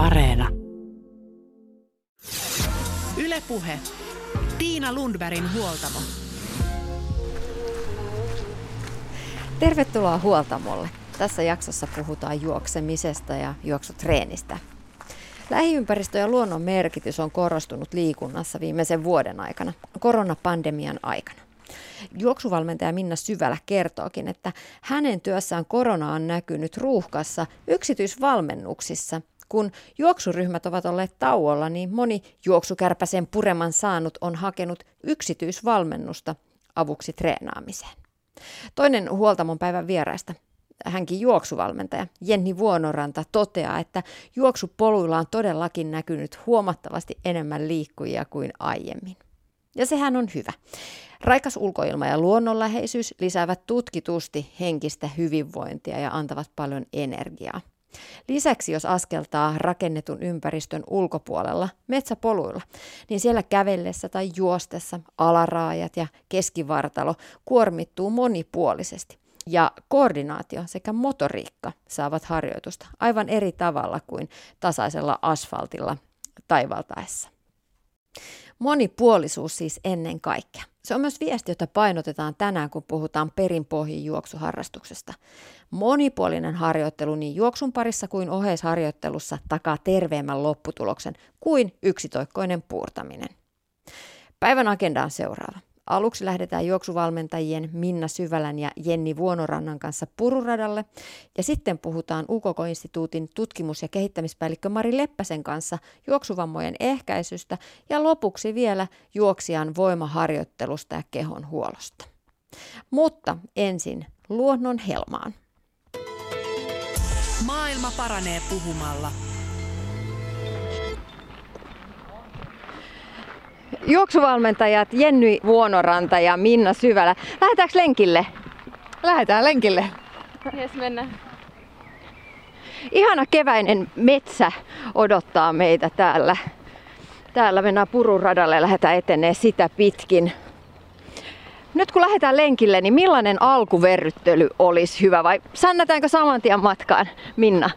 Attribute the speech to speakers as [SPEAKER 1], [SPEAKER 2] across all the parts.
[SPEAKER 1] Areena.
[SPEAKER 2] Ylepuhe. Tiina Lundbergin huoltamo.
[SPEAKER 3] Tervetuloa Huoltamolle. Tässä jaksossa puhutaan juoksemisesta ja juoksutreenistä. Lähiympäristö ja luonnon merkitys on korostunut liikunnassa viimeisen vuoden aikana, koronapandemian aikana. Juoksuvalmentaja Minna Syvälä kertookin, että hänen työssään korona on näkynyt ruuhkassa yksityisvalmennuksissa. Kun juoksuryhmät ovat olleet tauolla, niin moni juoksukärpäsen pureman saanut on hakenut yksityisvalmennusta avuksi treenaamiseen. Toinen huoltamon päivän vieraista hänkin juoksuvalmentaja Jenni Vuonoranta toteaa, että juoksupoluilla on todellakin näkynyt huomattavasti enemmän liikkujia kuin aiemmin. Ja sehän on hyvä. Raikas ulkoilma ja luonnonläheisyys lisäävät tutkitusti henkistä hyvinvointia ja antavat paljon energiaa. Lisäksi jos askeltaa rakennetun ympäristön ulkopuolella metsäpoluilla, niin siellä kävellessä tai juostessa alaraajat ja keskivartalo kuormittuu monipuolisesti. Ja koordinaatio sekä motoriikka saavat harjoitusta aivan eri tavalla kuin tasaisella asfaltilla taivaltaessa. Monipuolisuus siis ennen kaikkea. Se on myös viesti, jota painotetaan tänään, kun puhutaan perinpohjin juoksuharrastuksesta. Monipuolinen harjoittelu niin juoksun parissa kuin oheisharjoittelussa takaa terveemmän lopputuloksen kuin yksitoikkoinen puurtaminen. Päivän agenda on seuraava. Aluksi lähdetään juoksuvalmentajien Minna Syvälän ja Jenni Vuonorannan kanssa pururadalle ja sitten puhutaan UKK-instituutin tutkimus- ja kehittämispäällikkö Mari Leppäsen kanssa juoksuvammojen ehkäisystä ja lopuksi vielä juoksijan voimaharjoittelusta ja kehon huolosta. Mutta ensin luonnon helmaan.
[SPEAKER 2] Maailma paranee puhumalla.
[SPEAKER 3] Juoksuvalmentajat Jenny Vuonoranta ja Minna Syvälä. Lähdetäänkö lenkille?
[SPEAKER 4] Lähdetään lenkille.
[SPEAKER 3] Yes, mennään. Ihana keväinen metsä odottaa meitä täällä. Täällä mennään pururadalle ja lähdetään etenee sitä pitkin. Nyt kun lähdetään lenkille, niin millainen alkuverryttely olisi hyvä vai sännätäänkö saman tien matkaan, Minna?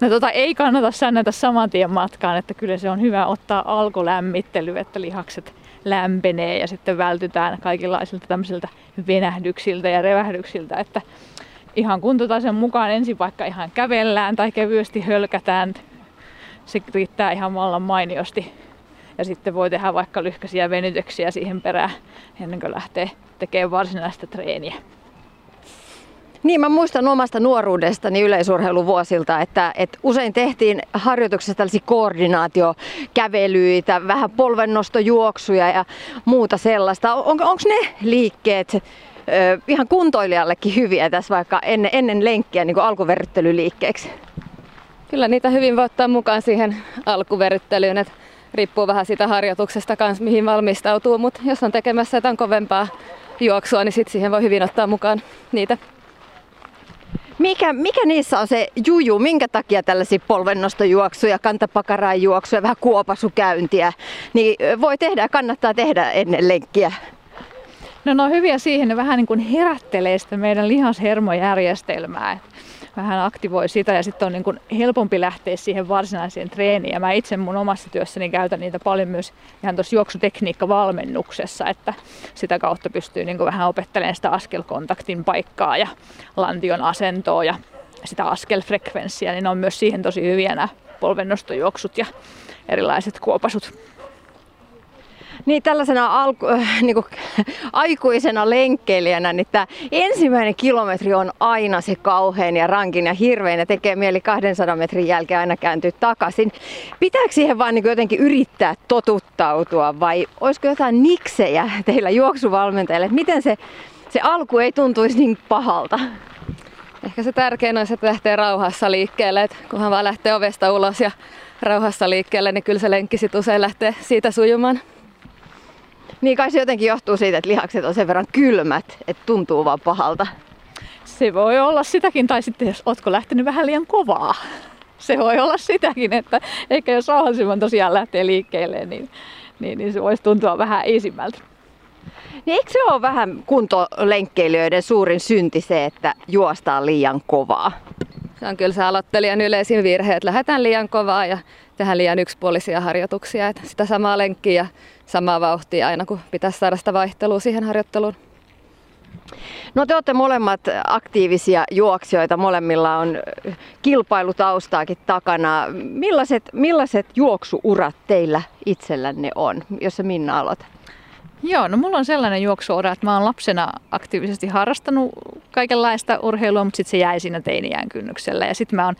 [SPEAKER 4] No tota, ei kannata sännätä saman tien matkaan, että kyllä se on hyvä ottaa alkulämmittely, että lihakset lämpenee ja sitten vältytään kaikenlaisilta tämmöisiltä venähdyksiltä ja revähdyksiltä, että ihan kuntotaisen mukaan ensin vaikka ihan kävellään tai kevyesti hölkätään, se riittää ihan vallan mainiosti. Ja sitten voi tehdä vaikka lyhkäisiä venytyksiä siihen perään ennen kuin lähtee tekemään varsinaista treeniä.
[SPEAKER 3] Niin, mä muistan omasta nuoruudestani yleisurheiluvuosilta, että, että usein tehtiin harjoituksessa tällaisia koordinaatiokävelyitä, vähän polvennostojuoksuja ja muuta sellaista. On, Onko ne liikkeet ö, ihan kuntoilijallekin hyviä tässä vaikka ennen, ennen lenkkiä niin alkuverryttelyliikkeeksi?
[SPEAKER 5] Kyllä niitä hyvin voi ottaa mukaan siihen alkuverryttelyyn, että riippuu vähän siitä harjoituksesta kanssa, mihin valmistautuu, mutta jos on tekemässä jotain kovempaa juoksua, niin sit siihen voi hyvin ottaa mukaan niitä
[SPEAKER 3] mikä, mikä niissä on se juju? Minkä takia tällaisia polvennostojuoksuja, kantapakarajuoksuja, vähän kuopasukäyntiä, niin voi tehdä ja kannattaa tehdä ennen lenkkiä?
[SPEAKER 4] No ne on hyviä siihen, ne vähän niin kuin herättelee sitä meidän lihashermojärjestelmää vähän aktivoi sitä ja sitten on niin kuin helpompi lähteä siihen varsinaiseen treeniin. Ja mä itse mun omassa työssäni käytän niitä paljon myös ihan tuossa juoksutekniikkavalmennuksessa, että sitä kautta pystyy niin kuin vähän opettelemaan sitä askelkontaktin paikkaa ja lantion asentoa ja sitä askelfrekvenssiä, niin on myös siihen tosi hyviä nämä polvennostojuoksut ja erilaiset kuopasut.
[SPEAKER 3] Niin tällaisena alku, äh, niin kuin, aikuisena lenkkeilijänä, niin tämä ensimmäinen kilometri on aina se kauhean ja rankin ja hirveän ja tekee mieli 200 metrin jälkeen aina kääntyä takaisin. Pitääkö siihen vaan niin kuin jotenkin yrittää totuttautua vai olisiko jotain niksejä teillä juoksuvalmentajille, miten se, se alku ei tuntuisi niin pahalta?
[SPEAKER 5] Ehkä se tärkein on, että lähtee rauhassa liikkeelle, että kunhan vaan lähtee ovesta ulos ja rauhassa liikkeelle, niin kyllä se lenkki sit usein lähtee siitä sujumaan.
[SPEAKER 3] Niin kai se jotenkin johtuu siitä, että lihakset on sen verran kylmät, että tuntuu vaan pahalta.
[SPEAKER 4] Se voi olla sitäkin, tai sitten jos ootko lähtenyt vähän liian kovaa. Se voi olla sitäkin, että ehkä jos rauhallisemman tosiaan lähtee liikkeelle, niin, niin, niin se voisi tuntua vähän eisimmältä.
[SPEAKER 3] Niin eikö se ole vähän kuntolenkkeilijöiden suurin synti se, että juostaan liian kovaa?
[SPEAKER 5] Se on kyllä se aloittelijan yleisin virhe, että lähdetään liian kovaa ja tehdään liian yksipuolisia harjoituksia. Että sitä samaa lenkkiä ja samaa vauhtia aina, kun pitäisi saada sitä vaihtelua siihen harjoitteluun.
[SPEAKER 3] No te olette molemmat aktiivisia juoksijoita, molemmilla on kilpailutaustaakin takana. Millaiset, millaiset juoksuurat teillä itsellänne on, jos se Minna aloitat?
[SPEAKER 4] Joo, no mulla on sellainen juoksuura, että mä oon lapsena aktiivisesti harrastanut kaikenlaista urheilua, mutta sitten se jäi siinä teiniään kynnyksellä. Ja sitten mä oon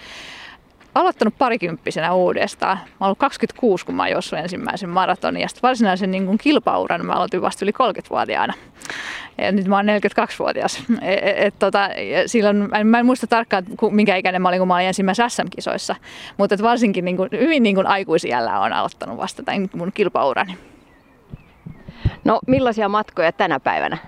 [SPEAKER 4] aloittanut parikymppisenä uudestaan. Mä oon ollut 26, kun mä oon ensimmäisen maratonin ja varsinaisen niin kuin kilpauran mä aloitin vasta yli 30-vuotiaana. Ja nyt mä oon 42-vuotias. Et, et, tota, silloin, mä en, muista tarkkaan, minkä ikäinen mä olin, kun mä olin ensimmäisessä SM-kisoissa. Mutta varsinkin niin kuin, hyvin niin kuin aikuisiällä on aloittanut vasta tämän mun kilpaurani.
[SPEAKER 3] No millaisia matkoja tänä päivänä?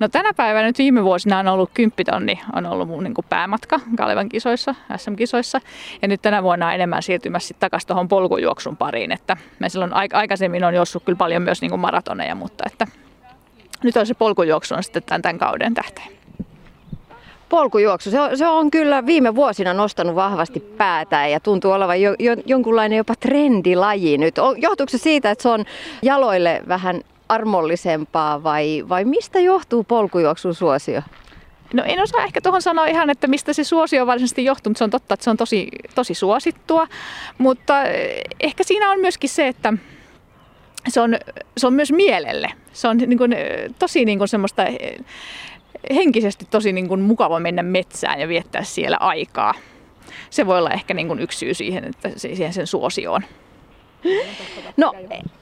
[SPEAKER 4] No tänä päivänä nyt viime vuosina on ollut kymppitonni, on ollut mun niin päämatka Kalevan kisoissa, SM-kisoissa. Ja nyt tänä vuonna on enemmän siirtymässä takaisin tuohon polkujuoksun pariin. Että mä silloin aikaisemmin on juossut kyllä paljon myös niin maratoneja, mutta että nyt on se polkujuoksu on sitten tämän, tämän kauden tähteen.
[SPEAKER 3] Polkujuoksu, se on, se on kyllä viime vuosina nostanut vahvasti päätä ja tuntuu olevan jo, jo, jonkunlainen jopa trendilaji nyt. Johtuuko se siitä, että se on jaloille vähän armollisempaa vai, vai mistä johtuu polkujuoksun suosio?
[SPEAKER 4] No en osaa ehkä tuohon sanoa ihan, että mistä se suosio varsinaisesti johtuu, mutta se on totta, että se on tosi, tosi suosittua. Mutta eh, ehkä siinä on myöskin se, että se on, se on myös mielelle. Se on niin kuin, eh, tosi niin kuin semmoista eh, henkisesti tosi niin kuin mukava mennä metsään ja viettää siellä aikaa. Se voi olla ehkä niin kuin yksi syy siihen, että siihen sen suosioon.
[SPEAKER 3] No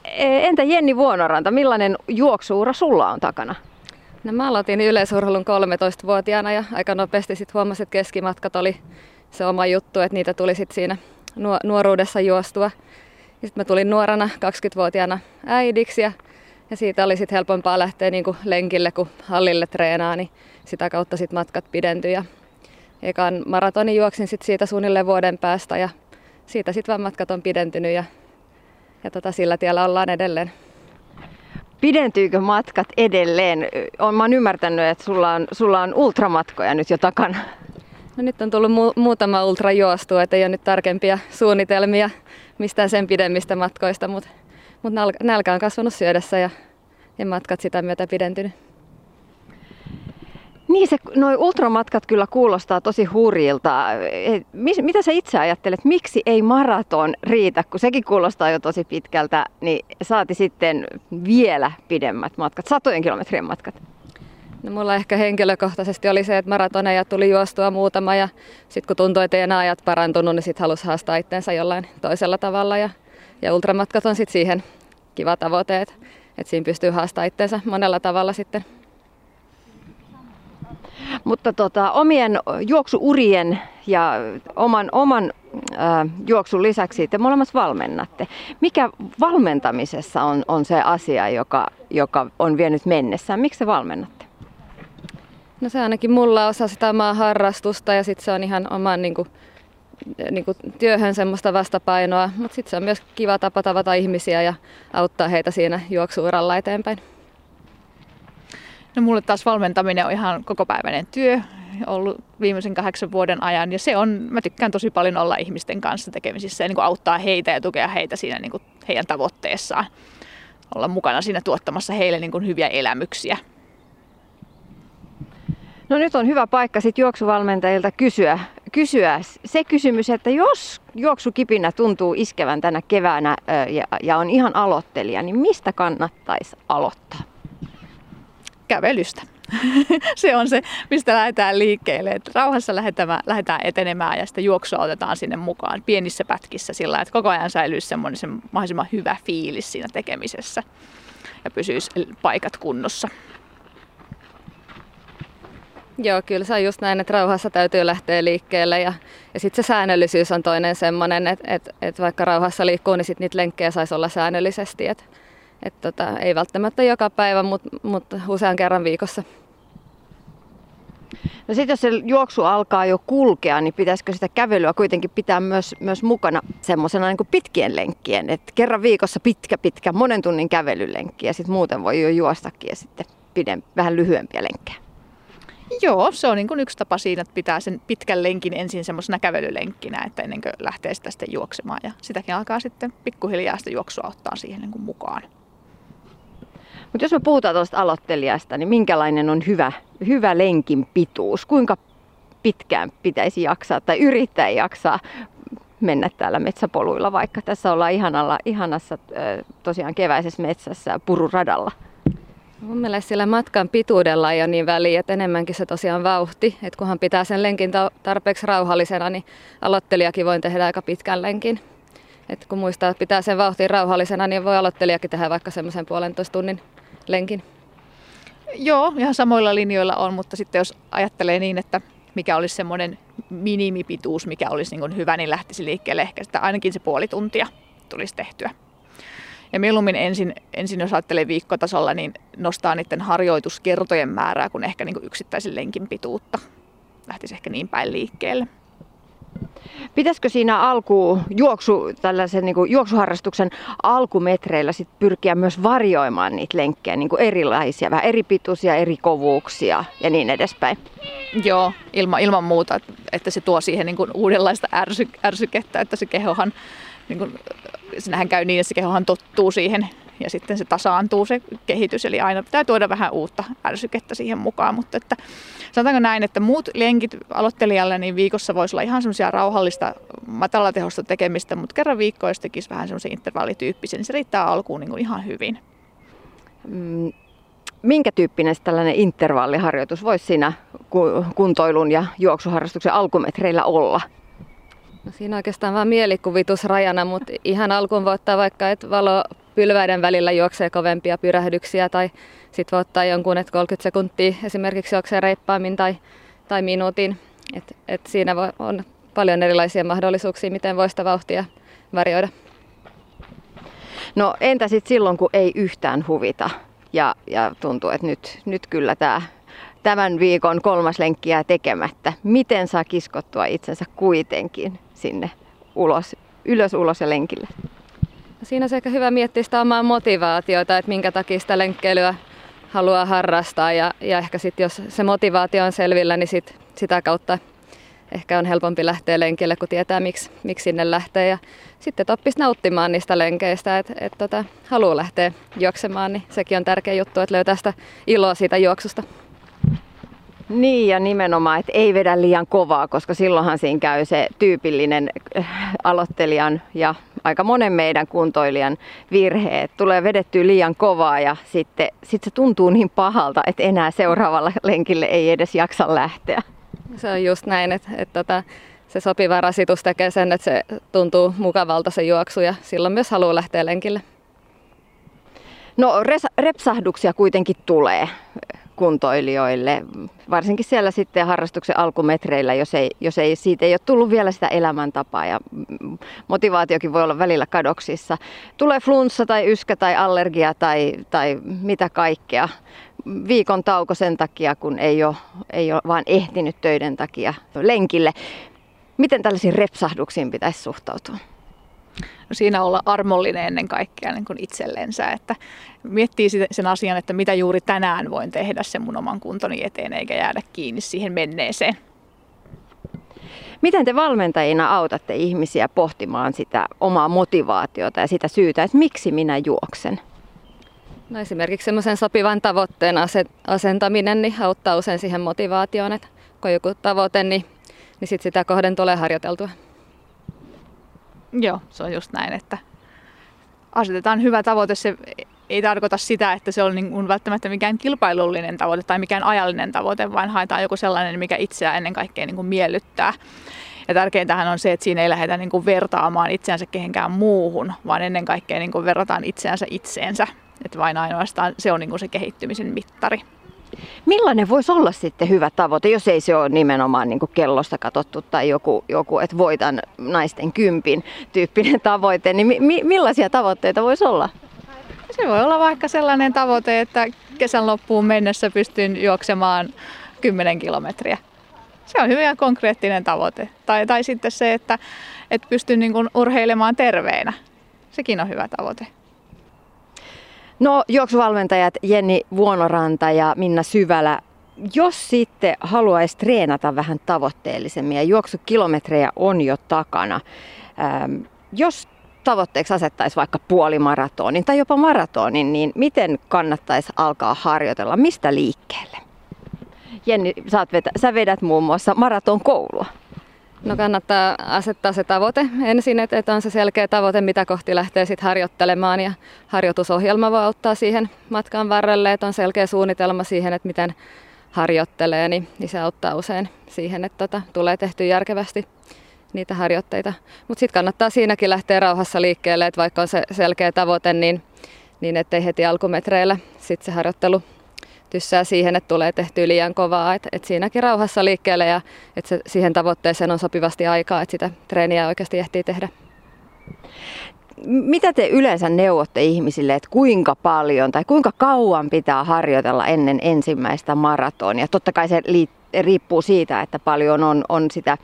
[SPEAKER 3] e, entä Jenni Vuonoranta, millainen juoksuura sulla on takana?
[SPEAKER 5] No mä aloitin yleisurheilun 13-vuotiaana ja aika nopeasti sitten huomasin, että keskimatkat oli se oma juttu, että niitä tuli sitten siinä nuoruudessa juostua. Sitten mä tulin nuorana 20-vuotiaana äidiksi ja, ja siitä oli sitten helpompaa lähteä niinku lenkille kuin hallille treenaan, niin sitä kautta sitten matkat pidentyi. Ja ekan maratonin juoksin sitten siitä suunnilleen vuoden päästä ja siitä sitten vaan matkat on pidentynyt ja ja tota, sillä tiellä ollaan edelleen.
[SPEAKER 3] Pidentyykö matkat edelleen? Olen ymmärtänyt, että sulla on, sulla on ultramatkoja nyt jo takana.
[SPEAKER 5] No nyt on tullut mu- muutama ultra juostua, että ei ole nyt tarkempia suunnitelmia mistään sen pidemmistä matkoista, mutta mut nälkä on kasvanut syödessä ja, ja matkat sitä myötä pidentynyt.
[SPEAKER 3] Niin, se, noi ultramatkat kyllä kuulostaa tosi hurjilta. mitä sä itse ajattelet, miksi ei maraton riitä, kun sekin kuulostaa jo tosi pitkältä, niin saati sitten vielä pidemmät matkat, satojen kilometrien matkat?
[SPEAKER 5] No mulla ehkä henkilökohtaisesti oli se, että maratoneja tuli juostua muutama ja sitten kun tuntui, että ei enää ajat parantunut, niin sitten halusi haastaa itseensä jollain toisella tavalla ja, ja ultramatkat on sitten siihen kiva tavoite, että, että siinä pystyy haastamaan itseensä monella tavalla sitten
[SPEAKER 3] mutta tota, omien juoksuurien ja oman, oman äh, juoksun lisäksi te molemmat valmennatte. Mikä valmentamisessa on, on se asia, joka, joka on vienyt mennessään? Miksi te valmennatte?
[SPEAKER 5] No se ainakin mulla osa sitä omaa harrastusta ja sitten se on ihan oman niin kuin, niin kuin työhön semmoista vastapainoa, mutta sitten se on myös kiva tapa tavata ihmisiä ja auttaa heitä siinä juoksuuralla eteenpäin.
[SPEAKER 4] No mulle taas valmentaminen on ihan kokopäiväinen työ ollut viimeisen kahdeksan vuoden ajan ja se on, mä tykkään tosi paljon olla ihmisten kanssa tekemisissä ja niin kuin auttaa heitä ja tukea heitä siinä niin kuin heidän tavoitteessaan. Olla mukana siinä tuottamassa heille niin kuin hyviä elämyksiä.
[SPEAKER 3] No nyt on hyvä paikka sit juoksuvalmentajilta kysyä, kysyä se kysymys, että jos juoksukipinä tuntuu iskevän tänä keväänä ja, ja on ihan aloittelija, niin mistä kannattaisi aloittaa?
[SPEAKER 4] Kävelystä. se on se, mistä lähdetään liikkeelle. Että rauhassa lähdetään, lähdetään etenemään ja sitä juoksua otetaan sinne mukaan pienissä pätkissä sillä että koko ajan säilyisi semmoinen se mahdollisimman hyvä fiilis siinä tekemisessä ja pysyisi paikat kunnossa.
[SPEAKER 5] Joo, kyllä se on just näin, että rauhassa täytyy lähteä liikkeelle ja, ja sitten se säännöllisyys on toinen semmoinen, että, että, että vaikka rauhassa liikkuu, niin sitten niitä lenkkejä saisi olla säännöllisesti. Että, et tota, ei välttämättä joka päivä, mutta mut usean kerran viikossa.
[SPEAKER 3] No sitten jos se juoksu alkaa jo kulkea, niin pitäisikö sitä kävelyä kuitenkin pitää myös, myös mukana semmoisena niin pitkien lenkkien. Et kerran viikossa pitkä, pitkä, monen tunnin kävelylenkki ja sitten muuten voi jo juostakin ja sitten pidem, vähän lyhyempiä lenkkejä.
[SPEAKER 4] Joo, se on niin kuin yksi tapa siinä, että pitää sen pitkän lenkin ensin semmoisena kävelylenkkinä, että ennen kuin lähtee sitä sitten juoksemaan. Ja sitäkin alkaa sitten pikkuhiljaa sitä juoksua ottaa siihen niin kuin mukaan.
[SPEAKER 3] Mutta jos me puhutaan tuosta aloittelijasta, niin minkälainen on hyvä, hyvä lenkin pituus? Kuinka pitkään pitäisi jaksaa tai yrittää jaksaa mennä täällä metsäpoluilla, vaikka tässä ollaan ihanalla, ihanassa tosiaan keväisessä metsässä pururadalla?
[SPEAKER 5] Mun mielestä sillä matkan pituudella ei ole niin väliä, että enemmänkin se tosiaan vauhti. Että kunhan pitää sen lenkin tarpeeksi rauhallisena, niin aloittelijakin voi tehdä aika pitkän lenkin. Et kun muistaa, että pitää sen vauhtiin rauhallisena, niin voi aloittelijakin tehdä vaikka semmoisen puolentoista tunnin lenkin.
[SPEAKER 4] Joo, ihan samoilla linjoilla on, mutta sitten jos ajattelee niin, että mikä olisi semmoinen minimipituus, mikä olisi niin hyvä, niin lähtisi liikkeelle ehkä sitä ainakin se puoli tuntia tulisi tehtyä. Ja mieluummin ensin, ensin jos ajattelee viikkotasolla, niin nostaa niiden harjoituskertojen määrää kuin ehkä niin kuin yksittäisen lenkin pituutta. Lähtisi ehkä niin päin liikkeelle.
[SPEAKER 3] Pitäisikö siinä alku, juoksu, tällaisen niin kuin juoksuharrastuksen alkumetreillä sit pyrkiä myös varjoimaan niitä lenkkejä, niin kuin erilaisia, vähän eri pituisia, eri kovuuksia ja niin edespäin?
[SPEAKER 4] Joo, ilman, ilman muuta, että se tuo siihen niin kuin uudenlaista ärsy, ärsykettä, että se kehohan, niin kuin, sinähän käy niin, että se kehohan tottuu siihen ja sitten se tasaantuu se kehitys, eli aina pitää tuoda vähän uutta ärsykettä siihen mukaan, mutta että sanotaanko näin, että muut lenkit aloittelijalle niin viikossa voisi olla ihan semmoisia rauhallista matalatehosta tekemistä, mutta kerran viikkoa jos tekisi vähän semmoisen intervallityyppisen, niin se riittää alkuun niin kuin ihan hyvin.
[SPEAKER 3] Mm, minkä tyyppinen tällainen intervalliharjoitus voisi siinä kuntoilun ja juoksuharrastuksen alkumetreillä olla?
[SPEAKER 5] No siinä oikeastaan vain mielikuvitus rajana, mutta ihan alkuun voi ottaa vaikka, että valo pylväiden välillä juoksee kovempia pyrähdyksiä tai sitten voi ottaa jonkun, että 30 sekuntia esimerkiksi juoksee reippaammin tai, tai minuutin. Et, et siinä voi, on paljon erilaisia mahdollisuuksia, miten voi sitä vauhtia varjoida.
[SPEAKER 3] No entä sitten silloin, kun ei yhtään huvita ja, ja tuntuu, että nyt, nyt kyllä tämä tämän viikon kolmas lenkki jää tekemättä. Miten saa kiskottua itsensä kuitenkin sinne ulos, ylös, ulos ja lenkille?
[SPEAKER 5] Siinä on ehkä hyvä miettiä sitä omaa motivaatiota, että minkä takia sitä lenkkeilyä haluaa harrastaa ja, ja ehkä sitten jos se motivaatio on selvillä, niin sit, sitä kautta ehkä on helpompi lähteä lenkille, kun tietää miksi, miksi sinne lähtee. Ja sitten oppisi nauttimaan niistä lenkeistä, että et tota, haluaa lähteä juoksemaan, niin sekin on tärkeä juttu, että löytää sitä iloa siitä juoksusta.
[SPEAKER 3] Niin ja nimenomaan, että ei vedä liian kovaa, koska silloinhan siinä käy se tyypillinen äh, aloittelijan ja aika monen meidän kuntoilijan virhe, että tulee vedettyä liian kovaa ja sitten sit se tuntuu niin pahalta, että enää seuraavalla lenkille ei edes jaksa lähteä.
[SPEAKER 5] Se on just näin, että, että tota, se sopiva rasitus tekee sen, että se tuntuu mukavalta se juoksu ja silloin myös haluaa lähteä lenkille.
[SPEAKER 3] No res, repsahduksia kuitenkin tulee kuntoilijoille, varsinkin siellä sitten harrastuksen alkumetreillä, jos ei, jos ei siitä ei ole tullut vielä sitä elämäntapaa ja motivaatiokin voi olla välillä kadoksissa. Tulee flunssa tai yskä tai allergia tai, tai mitä kaikkea. Viikon tauko sen takia, kun ei ole, ei ole vaan ehtinyt töiden takia lenkille. Miten tällaisiin repsahduksiin pitäisi suhtautua?
[SPEAKER 4] No siinä olla armollinen ennen kaikkea niin kuin itsellensä, että miettii sen asian, että mitä juuri tänään voin tehdä sen mun oman kuntoni eteen, eikä jäädä kiinni siihen menneeseen.
[SPEAKER 3] Miten te valmentajina autatte ihmisiä pohtimaan sitä omaa motivaatiota ja sitä syytä, että miksi minä juoksen?
[SPEAKER 5] No esimerkiksi semmoisen sopivan tavoitteen asentaminen niin auttaa usein siihen motivaatioon, että kun on joku tavoite, niin, niin sit sitä kohden tulee harjoiteltua.
[SPEAKER 4] Joo, se on just näin, että asetetaan hyvä tavoite. Se ei tarkoita sitä, että se on niin kuin välttämättä mikään kilpailullinen tavoite tai mikään ajallinen tavoite, vaan haetaan joku sellainen, mikä itseä ennen kaikkea niin kuin miellyttää. Ja tärkeintähän on se, että siinä ei lähdetä niin kuin vertaamaan itseänsä kehenkään muuhun, vaan ennen kaikkea niin kuin verrataan itseänsä itseensä. Että vain ainoastaan se on niin kuin se kehittymisen mittari.
[SPEAKER 3] Millainen voisi olla sitten hyvä tavoite, jos ei se ole nimenomaan niin kuin kellosta katsottu tai joku, joku että voitan naisten kympin tyyppinen tavoite, niin mi- millaisia tavoitteita voisi olla?
[SPEAKER 4] Se voi olla vaikka sellainen tavoite, että kesän loppuun mennessä pystyn juoksemaan 10 kilometriä. Se on hyvin konkreettinen tavoite. Tai, tai sitten se, että, että pystyn niin kuin urheilemaan terveenä. Sekin on hyvä tavoite.
[SPEAKER 3] No juoksuvalmentajat Jenni Vuonoranta ja Minna Syvälä, jos sitten haluaisi treenata vähän tavoitteellisemmin ja juoksukilometrejä on jo takana, ähm, jos tavoitteeksi asettaisi vaikka puolimaratonin tai jopa maratonin, niin miten kannattaisi alkaa harjoitella? Mistä liikkeelle? Jenni, sä, vetä, sä vedät muun muassa maraton koulua.
[SPEAKER 5] No kannattaa asettaa se tavoite ensin, että on se selkeä tavoite, mitä kohti lähtee sitten harjoittelemaan ja harjoitusohjelma voi auttaa siihen matkan varrelle, että on selkeä suunnitelma siihen, että miten harjoittelee, niin, niin se auttaa usein siihen, että tota, tulee tehty järkevästi niitä harjoitteita. Mutta sitten kannattaa siinäkin lähteä rauhassa liikkeelle, että vaikka on se selkeä tavoite, niin, niin ettei heti alkumetreillä sitten se harjoittelu tyssää siihen, että tulee tehty liian kovaa. Että et siinäkin rauhassa liikkeelle ja että se, siihen tavoitteeseen on sopivasti aikaa, että sitä treeniä oikeasti ehtii tehdä.
[SPEAKER 3] Mitä te yleensä neuvotte ihmisille, että kuinka paljon tai kuinka kauan pitää harjoitella ennen ensimmäistä maratonia? Totta kai se liittyy riippuu siitä, että paljon on, on sitä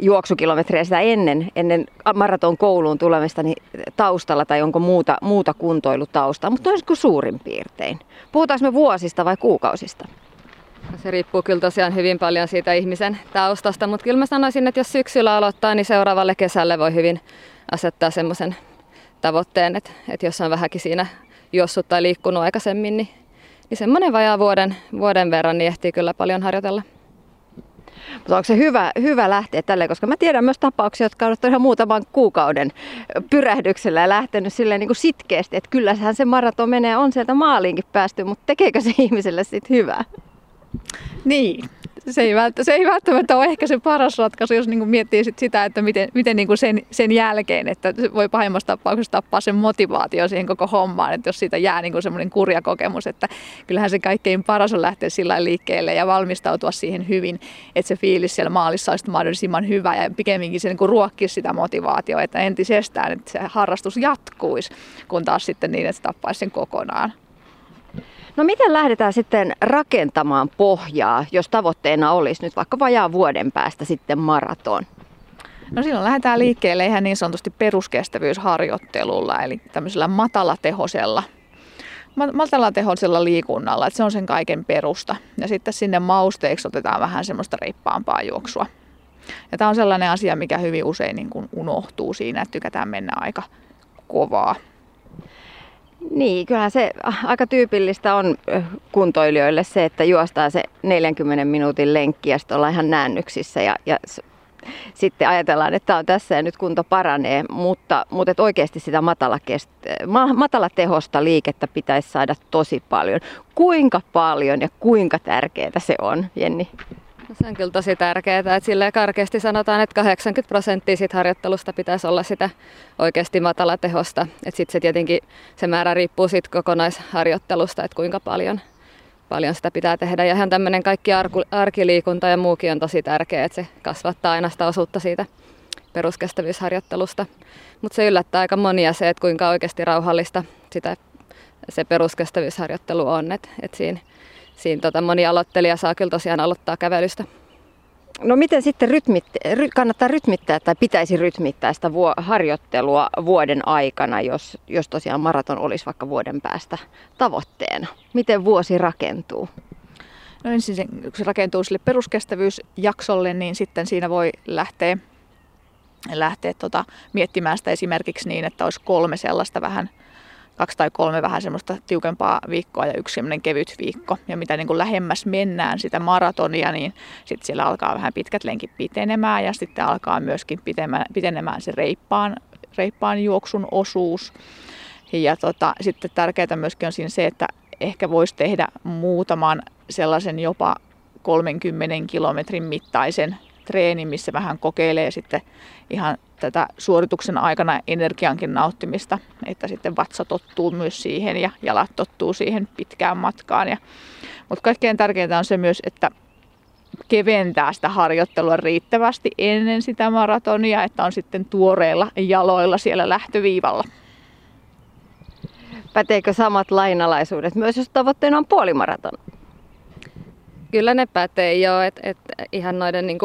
[SPEAKER 3] juoksukilometriä sitä ennen, ennen maraton kouluun tulemista niin taustalla tai onko muuta, muuta kuntoilutaustaa, mutta kuin suurin piirtein. Puhutaanko me vuosista vai kuukausista?
[SPEAKER 5] Se riippuu kyllä tosiaan hyvin paljon siitä ihmisen taustasta, mutta kyllä mä sanoisin, että jos syksyllä aloittaa, niin seuraavalle kesälle voi hyvin asettaa semmoisen tavoitteen, että, että jos on vähänkin siinä juossut tai liikkunut aikaisemmin, niin, niin semmoinen vajaa vuoden, vuoden verran niin ehtii kyllä paljon harjoitella.
[SPEAKER 3] Mutta onko se hyvä, hyvä lähteä tälle, koska mä tiedän myös tapauksia, jotka ovat ihan muutaman kuukauden pyrähdyksellä ja lähtenyt silleen niin kuin sitkeästi, että kyllähän se maraton menee, on sieltä maaliinkin päästy, mutta tekeekö se ihmiselle sitten hyvää?
[SPEAKER 4] Niin, se ei, välttämättä, se ei välttämättä ole ehkä se paras ratkaisu, jos niin miettii sit sitä, että miten, miten niin sen, sen jälkeen, että se voi pahimmassa tapauksessa tappaa sen motivaatio siihen koko hommaan, että jos siitä jää niin semmoinen kurja kokemus, että kyllähän se kaikkein paras on lähteä sillä liikkeelle ja valmistautua siihen hyvin, että se fiilis siellä maalissa olisi mahdollisimman hyvä ja pikemminkin se niin ruokkisi sitä motivaatiota, että entisestään, että se harrastus jatkuisi, kun taas sitten niin, että se tappaisi sen kokonaan.
[SPEAKER 3] No miten lähdetään sitten rakentamaan pohjaa, jos tavoitteena olisi nyt vaikka vajaa vuoden päästä sitten maraton?
[SPEAKER 4] No silloin lähdetään liikkeelle ihan niin sanotusti peruskestävyysharjoittelulla, eli tämmöisellä matalatehoisella matalatehoisella liikunnalla, että se on sen kaiken perusta. Ja sitten sinne mausteeksi otetaan vähän semmoista reippaampaa juoksua. Ja tämä on sellainen asia, mikä hyvin usein niin kuin unohtuu siinä, että tykätään mennä aika kovaa.
[SPEAKER 3] Niin, kyllähän se aika tyypillistä on kuntoilijoille se, että juostaan se 40 minuutin lenkki ja sitten ollaan ihan näännyksissä ja, ja sitten ajatellaan, että tämä on tässä ja nyt kunto paranee, mutta, mutta että oikeasti sitä matala, kest, matala tehosta liikettä pitäisi saada tosi paljon. Kuinka paljon ja kuinka tärkeää se on, Jenni?
[SPEAKER 5] Se on kyllä tosi tärkeää, että sille karkeasti sanotaan, että 80 prosenttia siitä harjoittelusta pitäisi olla sitä oikeasti matala tehosta. Että sitten se tietenkin se määrä riippuu siitä kokonaisharjoittelusta, että kuinka paljon, paljon sitä pitää tehdä. Ja ihan tämmöinen kaikki arkiliikunta ja muukin on tosi tärkeää, että se kasvattaa aina sitä osuutta siitä peruskestävyysharjoittelusta. Mutta se yllättää aika monia se, että kuinka oikeasti rauhallista sitä se peruskestävyysharjoittelu on. Että et siinä siinä tota, moni aloittelija saa kyllä tosiaan aloittaa kävelystä.
[SPEAKER 3] No miten sitten rytmit, ry, kannattaa rytmittää tai pitäisi rytmittää sitä vuo, harjoittelua vuoden aikana, jos, jos tosiaan maraton olisi vaikka vuoden päästä tavoitteena? Miten vuosi rakentuu?
[SPEAKER 4] No ensin se, kun se rakentuu sille peruskestävyysjaksolle, niin sitten siinä voi lähteä, lähteä tota, miettimään sitä esimerkiksi niin, että olisi kolme sellaista vähän – kaksi tai kolme vähän semmoista tiukempaa viikkoa ja yksi semmoinen kevyt viikko. Ja mitä niin kuin lähemmäs mennään sitä maratonia, niin sitten siellä alkaa vähän pitkät lenkit pitenemään ja sitten alkaa myöskin pitenemään, pitenemään se reippaan, reippaan juoksun osuus. Ja tota, sitten tärkeää myöskin on siinä se, että ehkä voisi tehdä muutaman sellaisen jopa 30 kilometrin mittaisen treenin, missä vähän kokeilee sitten ihan tätä suorituksen aikana energiankin nauttimista, että sitten vatsa tottuu myös siihen ja jalat tottuu siihen pitkään matkaan. Ja, mutta kaikkein tärkeintä on se myös, että keventää sitä harjoittelua riittävästi ennen sitä maratonia, että on sitten tuoreilla jaloilla siellä lähtöviivalla.
[SPEAKER 3] Päteekö samat lainalaisuudet myös, jos tavoitteena on puolimaraton?
[SPEAKER 5] Kyllä ne pätee jo, että et ihan noiden niin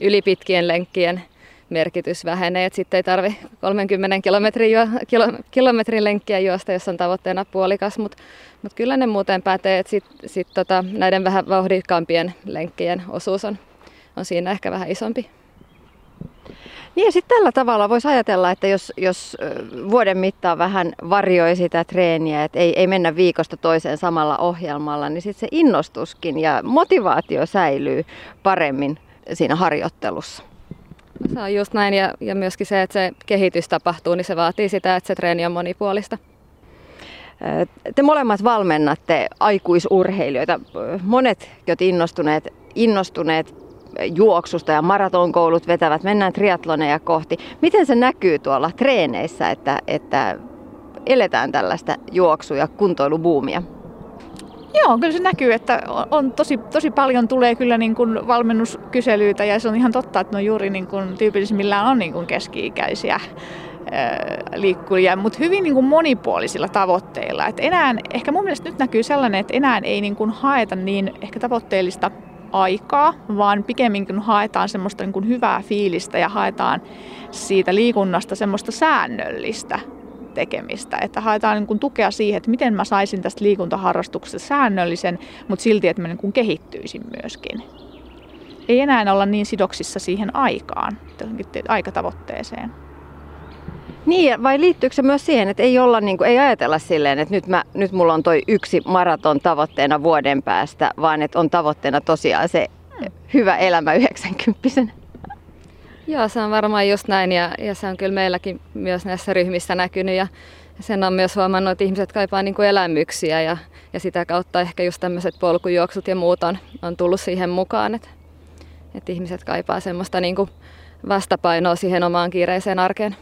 [SPEAKER 5] ylipitkien lenkkien merkitys vähenee, että sitten ei tarvi 30 kilometrin, juo, kilo, kilometrin lenkkiä juosta, jos on tavoitteena puolikas, mutta mut kyllä ne muuten pätee, että sit, sit tota, näiden vähän vauhdikkaampien lenkkien osuus on, on siinä ehkä vähän isompi.
[SPEAKER 3] Niin ja sitten tällä tavalla voisi ajatella, että jos, jos vuoden mittaan vähän varjoi sitä treeniä, että ei, ei mennä viikosta toiseen samalla ohjelmalla, niin sitten se innostuskin ja motivaatio säilyy paremmin siinä harjoittelussa.
[SPEAKER 5] Se on just näin ja, ja myöskin se, että se kehitys tapahtuu, niin se vaatii sitä, että se treeni on monipuolista.
[SPEAKER 3] Te molemmat valmennatte aikuisurheilijoita. Monet, jotka innostuneet, innostuneet juoksusta ja maratonkoulut vetävät, mennään triatloneja kohti. Miten se näkyy tuolla treeneissä, että, että eletään tällaista juoksu- ja kuntoilubuumia?
[SPEAKER 4] Joo, kyllä se näkyy, että on tosi, tosi paljon tulee kyllä niin kuin valmennuskyselyitä ja se on ihan totta, että no juuri niin kuin tyypillisimmillään on niin kuin keski-ikäisiä liikkujia, mutta hyvin niin kuin monipuolisilla tavoitteilla. Et enää, ehkä mun mielestä nyt näkyy sellainen, että enää ei niin kuin haeta niin ehkä tavoitteellista aikaa, vaan pikemminkin haetaan semmoista niin kuin hyvää fiilistä ja haetaan siitä liikunnasta semmoista säännöllistä tekemistä. Että haetaan niin kuin tukea siihen, että miten mä saisin tästä liikuntaharrastuksesta säännöllisen, mutta silti, että mä niin kuin kehittyisin myöskin. Ei enää olla niin sidoksissa siihen aikaan, aikatavoitteeseen.
[SPEAKER 3] Niin, vai liittyykö se myös siihen, että ei, olla, niin kuin, ei ajatella silleen, että nyt, mä, nyt mulla on toi yksi maraton tavoitteena vuoden päästä, vaan että on tavoitteena tosiaan se hyvä elämä 90
[SPEAKER 5] Joo, se on varmaan just näin ja, ja se on kyllä meilläkin myös näissä ryhmissä näkynyt ja sen on myös huomannut, että ihmiset kaipaa niin kuin elämyksiä ja, ja sitä kautta ehkä just tämmöiset polkujuoksut ja muut on, on tullut siihen mukaan, että, että ihmiset kaipaa semmoista niin kuin vastapainoa siihen omaan kiireiseen arkeen.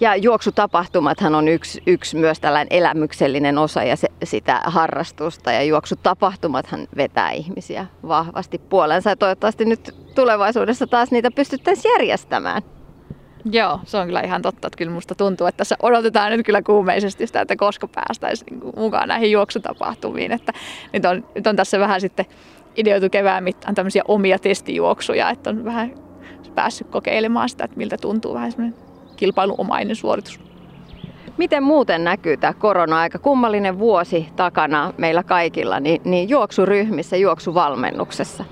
[SPEAKER 3] Ja juoksutapahtumathan on yksi, yksi myös tällainen elämyksellinen osa ja se, sitä harrastusta. Ja juoksutapahtumathan vetää ihmisiä vahvasti puolensa. Ja toivottavasti nyt tulevaisuudessa taas niitä pystyttäisiin järjestämään.
[SPEAKER 4] Joo, se on kyllä ihan totta. Että kyllä musta tuntuu, että tässä odotetaan nyt kyllä kuumeisesti sitä, että koska päästäisiin niinku mukaan näihin juoksutapahtumiin. Että nyt, on, nyt on tässä vähän sitten ideoitu kevään mittaan tämmöisiä omia testijuoksuja, että on vähän päässyt kokeilemaan sitä, että miltä tuntuu vähän semmoinen kilpailuomainen suoritus.
[SPEAKER 3] Miten muuten näkyy tämä korona-aika? Kummallinen vuosi takana meillä kaikilla, niin, niin juoksuryhmissä, juoksuvalmennuksessa?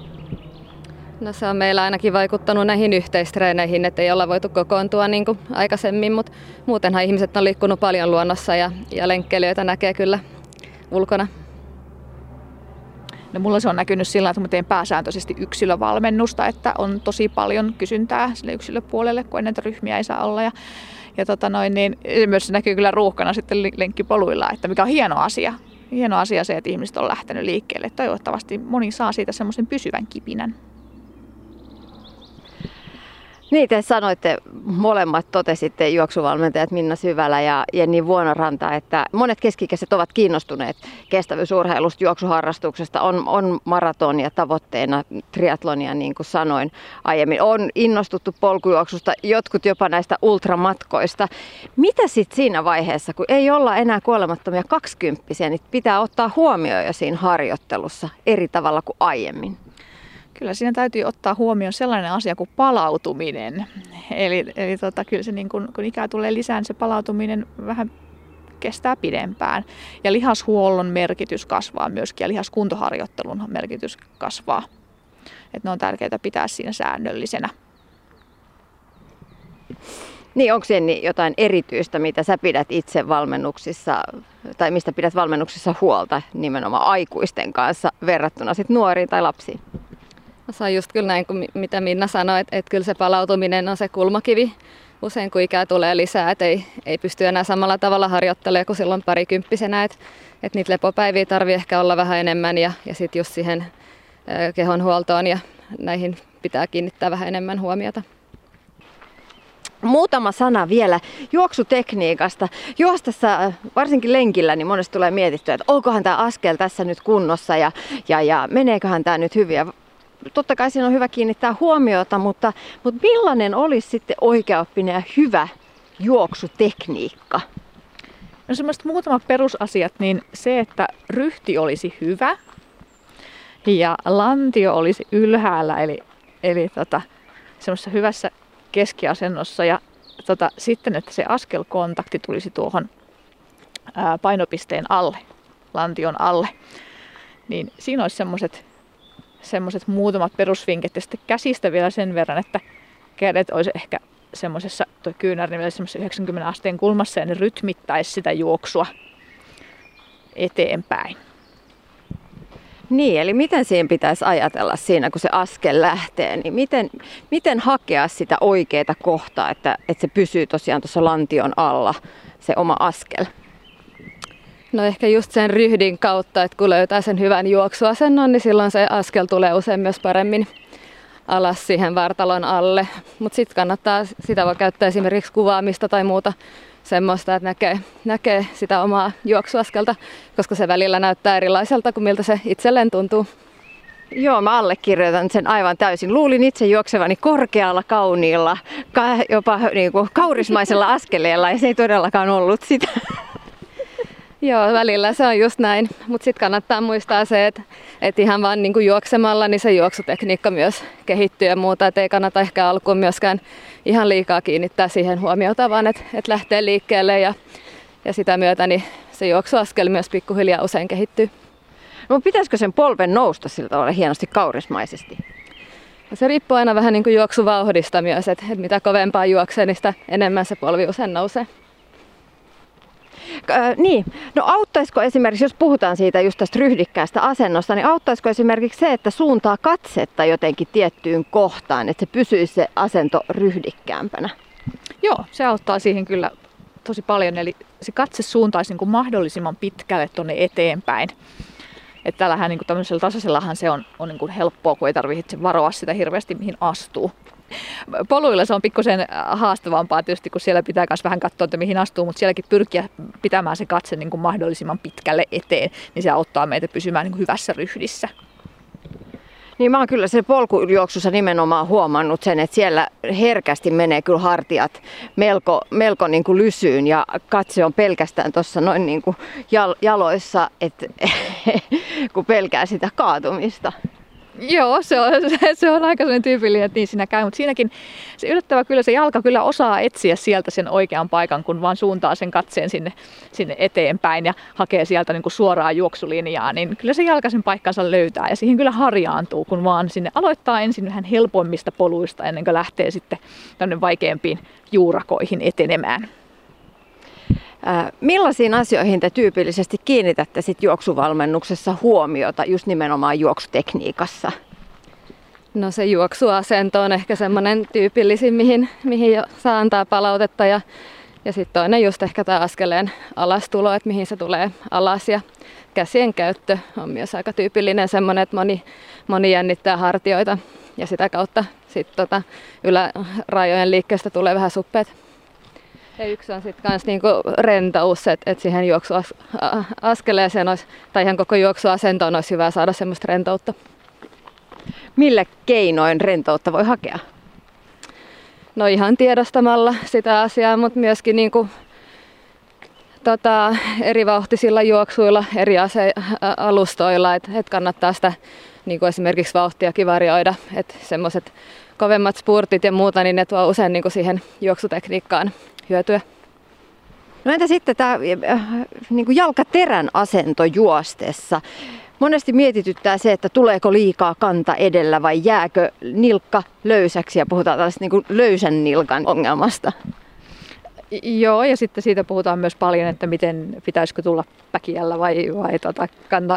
[SPEAKER 5] No se on meillä ainakin vaikuttanut näihin yhteistreeneihin, että ei olla voitu kokoontua niin kuin aikaisemmin, mutta muutenhan ihmiset on liikkunut paljon luonnossa ja, ja lenkkeilyitä näkee kyllä ulkona.
[SPEAKER 4] No mulla se on näkynyt sillä, että mä teen pääsääntöisesti yksilövalmennusta, että on tosi paljon kysyntää sille yksilöpuolelle, kun näitä ryhmiä ei saa olla. Ja, ja tota noin, niin myös se näkyy kyllä ruuhkana sitten lenkkipoluilla, että mikä on hieno asia. Hieno asia se, että ihmiset on lähtenyt liikkeelle. Toivottavasti moni saa siitä semmoisen pysyvän kipinän.
[SPEAKER 3] Niin, te sanoitte, molemmat totesitte juoksuvalmentajat Minna Syvälä ja Jenni Vuonoranta, että monet keskikäiset ovat kiinnostuneet kestävyysurheilusta, juoksuharrastuksesta. On, on maratonia tavoitteena, triatlonia niin kuin sanoin aiemmin. On innostuttu polkujuoksusta, jotkut jopa näistä ultramatkoista. Mitä sitten siinä vaiheessa, kun ei olla enää kuolemattomia kaksikymppisiä, niin pitää ottaa huomioon jo siinä harjoittelussa eri tavalla kuin aiemmin?
[SPEAKER 4] Kyllä siinä täytyy ottaa huomioon sellainen asia kuin palautuminen. Eli, eli tota, kyllä se niin kun, kun ikää tulee lisää, niin se palautuminen vähän kestää pidempään. Ja lihashuollon merkitys kasvaa myöskin ja lihaskuntoharjoittelun merkitys kasvaa. Et ne on tärkeää pitää siinä säännöllisenä.
[SPEAKER 3] Niin, onko siellä jotain erityistä, mitä sä pidät itse valmennuksissa, tai mistä pidät valmennuksissa huolta nimenomaan aikuisten kanssa verrattuna sit nuoriin tai lapsiin?
[SPEAKER 5] Se on just kyllä näin kuin mitä Minna sanoi, että, että kyllä se palautuminen on se kulmakivi usein kun ikää tulee lisää, että ei, ei pysty enää samalla tavalla harjoittelemaan kuin silloin parikymppisenä, että, että niitä lepopäiviä tarvii ehkä olla vähän enemmän ja, ja sitten just siihen kehonhuoltoon ja näihin pitää kiinnittää vähän enemmän huomiota.
[SPEAKER 3] Muutama sana vielä juoksutekniikasta. Juostessa, varsinkin lenkillä, niin monesti tulee mietittyä, että onkohan tämä askel tässä nyt kunnossa ja, ja, ja meneeköhän tämä nyt hyvin. Ja totta kai siinä on hyvä kiinnittää huomiota, mutta, mutta millainen olisi sitten oikeaoppinen ja hyvä juoksutekniikka?
[SPEAKER 4] No semmoiset muutamat perusasiat, niin se, että ryhti olisi hyvä ja lantio olisi ylhäällä, eli, eli tota, semmoisessa hyvässä keskiasennossa ja tota, sitten, että se askelkontakti tulisi tuohon ää, painopisteen alle, lantion alle. Niin siinä olisi semmoiset semmoiset muutamat perusvinkit ja sitten käsistä vielä sen verran, että kädet olisi ehkä semmoisessa, tuo kyynärni semmoisessa 90 asteen kulmassa ja ne rytmittäisi sitä juoksua eteenpäin.
[SPEAKER 3] Niin, eli miten siihen pitäisi ajatella siinä, kun se askel lähtee, niin miten, miten hakea sitä oikeaa kohtaa, että, että se pysyy tosiaan tuossa lantion alla, se oma askel?
[SPEAKER 5] No ehkä just sen ryhdin kautta, että kun löytää sen hyvän juoksuasennon, niin silloin se askel tulee usein myös paremmin alas siihen vartalon alle. Mutta sitten kannattaa, sitä voi käyttää esimerkiksi kuvaamista tai muuta semmoista, että näkee, näkee sitä omaa juoksuaskelta, koska se välillä näyttää erilaiselta kuin miltä se itselleen tuntuu.
[SPEAKER 3] Joo, mä allekirjoitan sen aivan täysin. Luulin itse juoksevani korkealla, kauniilla, jopa niin kuin kaurismaisella askeleella ja se ei todellakaan ollut sitä.
[SPEAKER 5] Joo, välillä se on just näin, mutta sitten kannattaa muistaa se, että, että ihan vaan niin kuin juoksemalla niin se juoksutekniikka myös kehittyy ja muuta, että ei kannata ehkä alkuun myöskään ihan liikaa kiinnittää siihen huomiota, vaan että, että lähtee liikkeelle ja, ja sitä myötä niin se juoksuaskel myös pikkuhiljaa usein kehittyy.
[SPEAKER 3] No pitäisikö sen polven nousta sillä tavalla hienosti kaurismaisesti?
[SPEAKER 5] Ja se riippuu aina vähän niin kuin juoksuvauhdista myös, että, että mitä kovempaa juoksee, niin sitä enemmän se polvi usein nousee.
[SPEAKER 3] Äh, niin, no auttaisiko esimerkiksi, jos puhutaan siitä just tästä ryhdikkäästä asennosta, niin auttaisiko esimerkiksi se, että suuntaa katsetta jotenkin tiettyyn kohtaan, että se pysyisi se asento ryhdikkäämpänä?
[SPEAKER 4] Joo, se auttaa siihen kyllä tosi paljon, eli se katse suuntaisi niin kuin mahdollisimman pitkälle tuonne eteenpäin. Että tällähän niin kuin tämmöisellä tasaisellahan se on, on niin kuin helppoa, kun ei tarvitse varoa sitä hirveästi, mihin astuu poluilla se on pikkusen haastavampaa tietysti, kun siellä pitää myös vähän katsoa, että mihin astuu, mutta sielläkin pyrkiä pitämään se katse niin kuin mahdollisimman pitkälle eteen, niin se auttaa meitä pysymään niin kuin hyvässä ryhdissä.
[SPEAKER 3] Niin mä oon kyllä se polkujuoksussa nimenomaan huomannut sen, että siellä herkästi menee kyllä hartiat melko, melko niin kuin lysyyn ja katse on pelkästään tuossa noin niin kuin jaloissa, että kun pelkää sitä kaatumista.
[SPEAKER 4] Joo, se on, se on aika sellainen tyypillinen, että niin siinä käy, mutta siinäkin se yllättävä kyllä se jalka kyllä osaa etsiä sieltä sen oikean paikan, kun vaan suuntaa sen katseen sinne, sinne eteenpäin ja hakee sieltä niin kuin suoraa juoksulinjaa, niin kyllä se jalka sen paikkansa löytää ja siihen kyllä harjaantuu, kun vaan sinne aloittaa ensin vähän helpoimmista poluista ennen kuin lähtee sitten tänne vaikeampiin juurakoihin etenemään.
[SPEAKER 3] Millaisiin asioihin te tyypillisesti kiinnitätte sit juoksuvalmennuksessa huomiota just nimenomaan juoksutekniikassa?
[SPEAKER 5] No se juoksuasento on ehkä semmoinen tyypillisin, mihin, mihin jo saa antaa palautetta ja, ja sitten toinen just ehkä tämä askeleen alastulo, että mihin se tulee alas ja käsien käyttö on myös aika tyypillinen semmoinen, että moni, moni jännittää hartioita ja sitä kautta sitten tota, ylärajojen liikkeestä tulee vähän suppeet. Ja yksi on sitten kans niinku rentous, että et siihen juoksuaskeleeseen olisi, tai ihan koko juoksuasentoon olisi hyvä saada semmoista rentoutta.
[SPEAKER 3] Millä keinoin rentoutta voi hakea?
[SPEAKER 5] No ihan tiedostamalla sitä asiaa, mutta myöskin niinku, tota, eri vauhtisilla juoksuilla, eri ase- alustoilla, että et kannattaa sitä niinku esimerkiksi vauhtiakin varjoida, että semmoiset kovemmat spurtit ja muuta, niin ne tuo usein niinku siihen juoksutekniikkaan hyötyä.
[SPEAKER 3] No entä sitten tämä äh, niin kuin jalkaterän asento juostessa? Monesti mietityttää se, että tuleeko liikaa kanta edellä vai jääkö nilkka löysäksi ja puhutaan tällaista niin löysän nilkan ongelmasta.
[SPEAKER 4] Joo, ja sitten siitä puhutaan myös paljon, että miten pitäisikö tulla päkiällä vai, vai tota,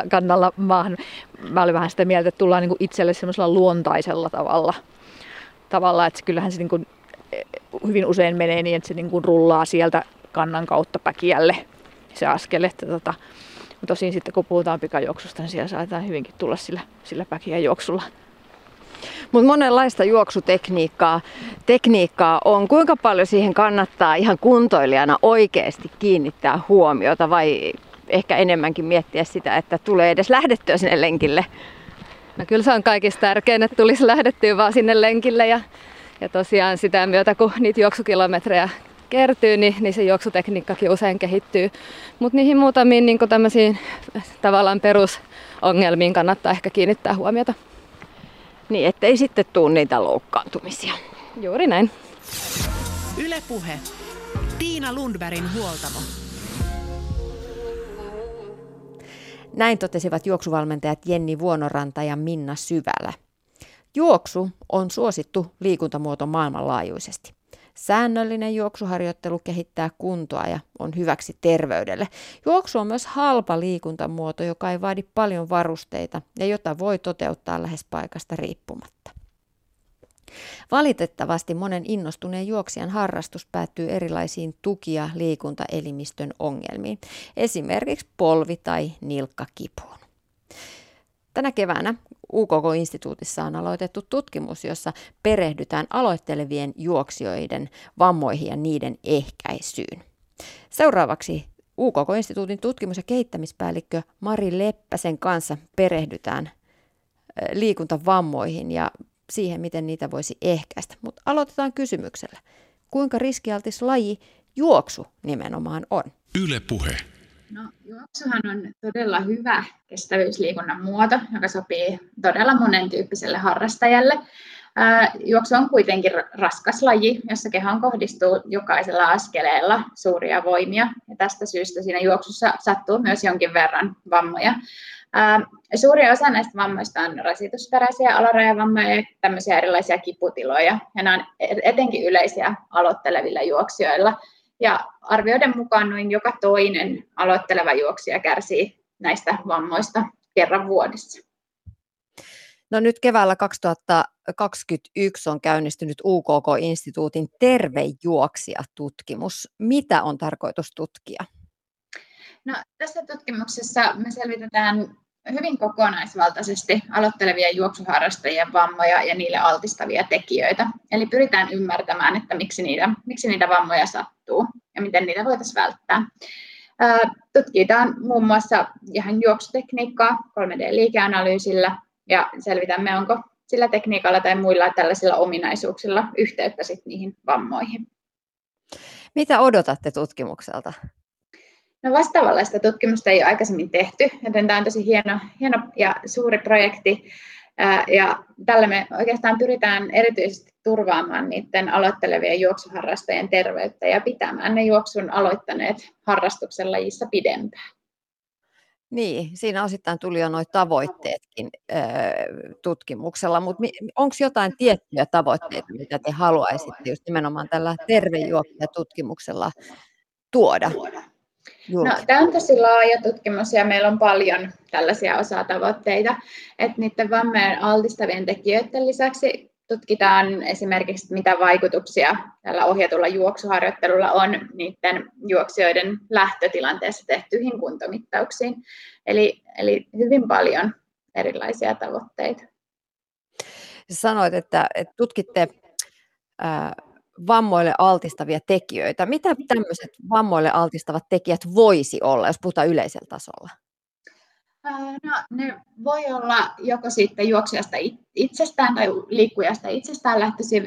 [SPEAKER 4] kannalla maahan. Mä olin vähän sitä mieltä, että tullaan niin itselle semmoisella luontaisella tavalla. tavalla että kyllähän se niin kuin hyvin usein menee niin, että se niin kuin rullaa sieltä kannan kautta päkiälle se askel. Että tota, tosin sitten kun puhutaan pikajuoksusta, niin siellä saadaan hyvinkin tulla sillä, sillä päkiä juoksulla.
[SPEAKER 3] Mutta monenlaista juoksutekniikkaa tekniikkaa on. Kuinka paljon siihen kannattaa ihan kuntoilijana oikeasti kiinnittää huomiota vai ehkä enemmänkin miettiä sitä, että tulee edes lähdettyä sinne lenkille?
[SPEAKER 5] No kyllä se on kaikista tärkein, että tulisi lähdettyä vaan sinne lenkille ja ja tosiaan sitä myötä, kun niitä juoksukilometrejä kertyy, niin, niin se juoksutekniikkakin usein kehittyy. Mutta niihin muutamiin niin tämmöisiin tavallaan perusongelmiin kannattaa ehkä kiinnittää huomiota.
[SPEAKER 3] Niin, ettei sitten tule niitä loukkaantumisia.
[SPEAKER 5] Juuri näin.
[SPEAKER 2] Ylepuhe. Tiina Lundbergin huoltamo.
[SPEAKER 3] Näin totesivat juoksuvalmentajat Jenni Vuonoranta ja Minna Syvälä. Juoksu on suosittu liikuntamuoto maailmanlaajuisesti. Säännöllinen juoksuharjoittelu kehittää kuntoa ja on hyväksi terveydelle. Juoksu on myös halpa liikuntamuoto, joka ei vaadi paljon varusteita ja jota voi toteuttaa lähes paikasta riippumatta. Valitettavasti monen innostuneen juoksijan harrastus päättyy erilaisiin tuki- ja liikuntaelimistön ongelmiin, esimerkiksi polvi- tai nilkkakipuun. Tänä keväänä UKK-instituutissa on aloitettu tutkimus, jossa perehdytään aloittelevien juoksijoiden vammoihin ja niiden ehkäisyyn. Seuraavaksi UKK-instituutin tutkimus- ja kehittämispäällikkö Mari Leppäsen kanssa perehdytään liikuntavammoihin ja siihen, miten niitä voisi ehkäistä. Mutta aloitetaan kysymyksellä. Kuinka riskialtis laji juoksu nimenomaan on?
[SPEAKER 1] Yle puhe.
[SPEAKER 6] No, juoksuhan on todella hyvä kestävyysliikunnan muoto, joka sopii todella monen tyyppiselle harrastajalle. Juoksu on kuitenkin raskas laji, jossa kehoon kohdistuu jokaisella askeleella suuria voimia. Ja tästä syystä siinä juoksussa sattuu myös jonkin verran vammoja. Suuri osa näistä vammoista on rasitusperäisiä alarajavammoja ja tämmöisiä erilaisia kiputiloja. Ja nämä on etenkin yleisiä aloittelevilla juoksijoilla. Ja arvioiden mukaan noin joka toinen aloitteleva juoksija kärsii näistä vammoista kerran vuodessa.
[SPEAKER 3] No nyt keväällä 2021 on käynnistynyt UKK-instituutin tervejuoksija-tutkimus. Mitä on tarkoitus tutkia?
[SPEAKER 6] No, tässä tutkimuksessa me selvitetään hyvin kokonaisvaltaisesti aloittelevia juoksuharrastajien vammoja ja niille altistavia tekijöitä. Eli pyritään ymmärtämään, että miksi niitä, miksi niitä vammoja sattuu ja miten niitä voitaisiin välttää. Tutkitaan muun muassa ihan juoksutekniikkaa 3D-liikeanalyysillä ja selvitämme, onko sillä tekniikalla tai muilla tällaisilla ominaisuuksilla yhteyttä sit niihin vammoihin.
[SPEAKER 3] Mitä odotatte tutkimukselta?
[SPEAKER 6] No vastaavanlaista tutkimusta ei ole aikaisemmin tehty, joten tämä on tosi hieno, hieno ja suuri projekti. Ja tällä me oikeastaan pyritään erityisesti turvaamaan niiden aloittelevien juoksuharrastajien terveyttä ja pitämään ne juoksun aloittaneet harrastuksen lajissa pidempään.
[SPEAKER 3] Niin, siinä osittain tuli jo nuo tavoitteetkin tutkimuksella, mutta onko jotain tiettyjä tavoitteita, mitä te haluaisitte just nimenomaan tällä tervejuoksijatutkimuksella tuoda?
[SPEAKER 6] No, tämä on tosi laaja tutkimus ja meillä on paljon tällaisia osatavoitteita, että niiden vammojen altistavien tekijöiden lisäksi tutkitaan esimerkiksi, mitä vaikutuksia tällä ohjatulla juoksuharjoittelulla on niiden juoksijoiden lähtötilanteessa tehtyihin kuntomittauksiin. Eli, eli hyvin paljon erilaisia tavoitteita.
[SPEAKER 3] Sanoit, että, että tutkitte ää, vammoille altistavia tekijöitä. Mitä tämmöiset vammoille altistavat tekijät voisi olla, jos puhutaan yleisellä tasolla?
[SPEAKER 6] No, ne voi olla joko sitten juoksijasta itsestään tai liikkujasta itsestään lähtöisin,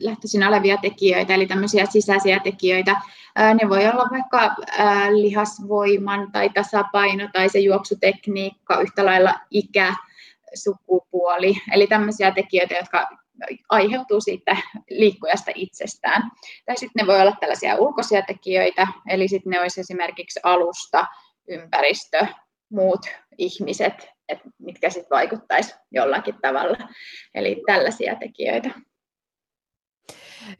[SPEAKER 6] lähtöisin olevia tekijöitä, eli tämmöisiä sisäisiä tekijöitä. Ne voi olla vaikka lihasvoiman tai tasapaino tai se juoksutekniikka, yhtä lailla ikä, sukupuoli, eli tämmöisiä tekijöitä, jotka aiheutuu siitä liikkujasta itsestään. Tai sitten ne voi olla tällaisia ulkoisia tekijöitä, eli sitten ne olisi esimerkiksi alusta, ympäristö, muut ihmiset, että mitkä sitten vaikuttaisi jollakin tavalla. Eli tällaisia tekijöitä.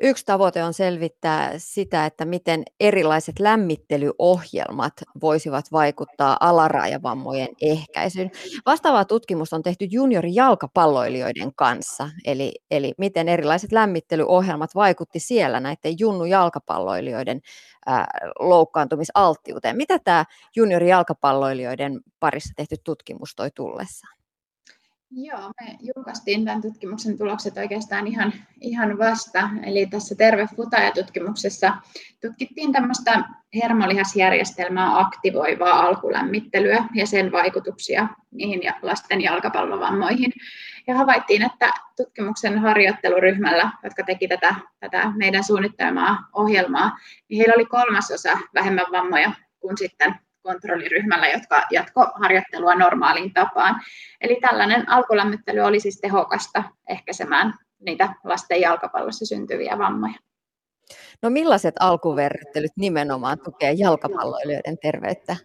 [SPEAKER 3] Yksi tavoite on selvittää sitä, että miten erilaiset lämmittelyohjelmat voisivat vaikuttaa alaraajavammojen ehkäisyyn. Vastaavaa tutkimusta on tehty juniorijalkapalloilijoiden kanssa, eli, eli miten erilaiset lämmittelyohjelmat vaikutti siellä näiden junnujalkapalloilijoiden ää, loukkaantumisalttiuteen. Mitä tämä juniorijalkapalloilijoiden parissa tehty tutkimus toi tullessaan?
[SPEAKER 6] Joo, me julkaistiin tämän tutkimuksen tulokset oikeastaan ihan, ihan vasta. Eli tässä Terve Futaja-tutkimuksessa tutkittiin tämmöistä hermolihasjärjestelmää aktivoivaa alkulämmittelyä ja sen vaikutuksia niihin lasten jalkapallovammoihin. Ja havaittiin, että tutkimuksen harjoitteluryhmällä, jotka teki tätä, tätä meidän suunnittelemaa ohjelmaa, niin heillä oli kolmasosa vähemmän vammoja kuin sitten kontrolliryhmällä, jotka jatko harjoittelua normaaliin tapaan. Eli tällainen alkulämmittely oli siis tehokasta ehkäisemään niitä lasten jalkapallossa syntyviä vammoja.
[SPEAKER 3] No millaiset alkuverryttelyt nimenomaan tukee jalkapalloilijoiden terveyttä?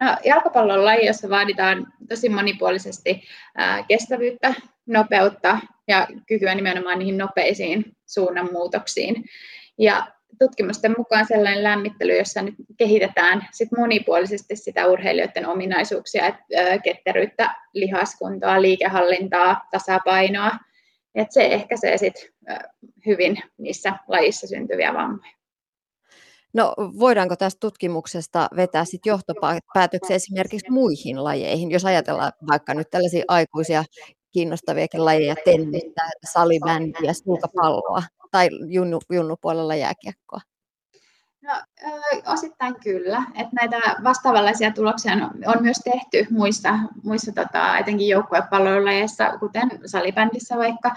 [SPEAKER 6] No, jalkapallon laji, jossa vaaditaan tosi monipuolisesti ää, kestävyyttä, nopeutta ja kykyä nimenomaan niihin nopeisiin suunnanmuutoksiin. Ja tutkimusten mukaan sellainen lämmittely, jossa nyt kehitetään sit monipuolisesti sitä urheilijoiden ominaisuuksia, että ketteryyttä, lihaskuntaa, liikehallintaa, tasapainoa, että se ehkäisee sit hyvin niissä lajissa syntyviä vammoja.
[SPEAKER 3] No voidaanko tästä tutkimuksesta vetää sit johtopäätöksiä esimerkiksi muihin lajeihin, jos ajatellaan vaikka nyt tällaisia aikuisia kiinnostaviakin lajeja, tennistä, salibändiä, sulkapalloa tai junnu, junnupuolella jääkiekkoa?
[SPEAKER 6] No, osittain kyllä. Että näitä vastaavanlaisia tuloksia on, myös tehty muissa, muissa tota, etenkin joukkuepalvelulajeissa, kuten salibändissä vaikka.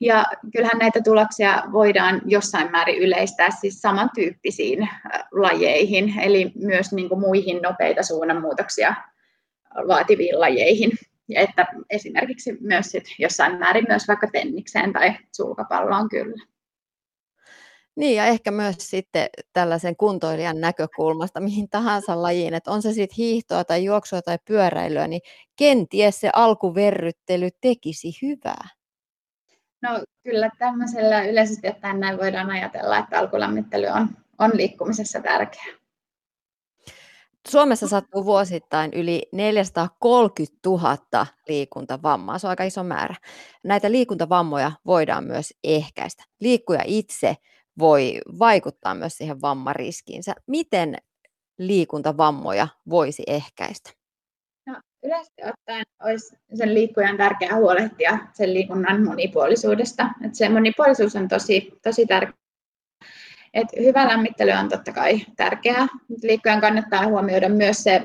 [SPEAKER 6] Ja kyllähän näitä tuloksia voidaan jossain määrin yleistää siis samantyyppisiin lajeihin, eli myös niin kuin muihin nopeita suunnanmuutoksia vaativiin lajeihin. Että esimerkiksi myös sit jossain määrin myös vaikka tennikseen tai sulkapalloon kyllä.
[SPEAKER 3] Niin, ja ehkä myös sitten tällaisen kuntoilijan näkökulmasta mihin tahansa lajiin, että on se sitten hiihtoa tai juoksua tai pyöräilyä, niin kenties se alkuverryttely tekisi hyvää.
[SPEAKER 6] No kyllä tämmöisellä yleisesti ottaen näin voidaan ajatella, että alkulämmittely on, on liikkumisessa tärkeää.
[SPEAKER 3] Suomessa sattuu vuosittain yli 430 000 liikuntavammaa. Se on aika iso määrä. Näitä liikuntavammoja voidaan myös ehkäistä. Liikkuja itse voi vaikuttaa myös siihen vammariskiinsä. Miten liikuntavammoja voisi ehkäistä?
[SPEAKER 6] No, yleisesti ottaen olisi sen liikkujan tärkeää huolehtia sen liikunnan monipuolisuudesta. Et se monipuolisuus on tosi, tosi tärkeää. Et hyvä lämmittely on totta kai tärkeää. Liikkujan kannattaa huomioida myös se,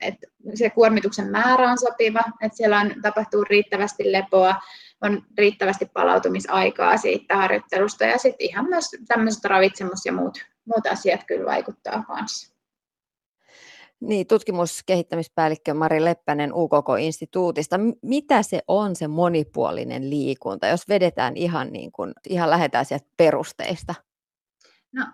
[SPEAKER 6] että se kuormituksen määrä on sopiva, että siellä on, tapahtuu riittävästi lepoa, on riittävästi palautumisaikaa siitä harjoittelusta ja sitten ihan myös tämmöiset ravitsemus ja muut, muut asiat kyllä vaikuttaa kanssa.
[SPEAKER 3] Niin, tutkimuskehittämispäällikkö Mari Leppänen UKK-instituutista. Mitä se on se monipuolinen liikunta, jos vedetään ihan, niin kuin, ihan lähdetään sieltä perusteista?
[SPEAKER 6] No,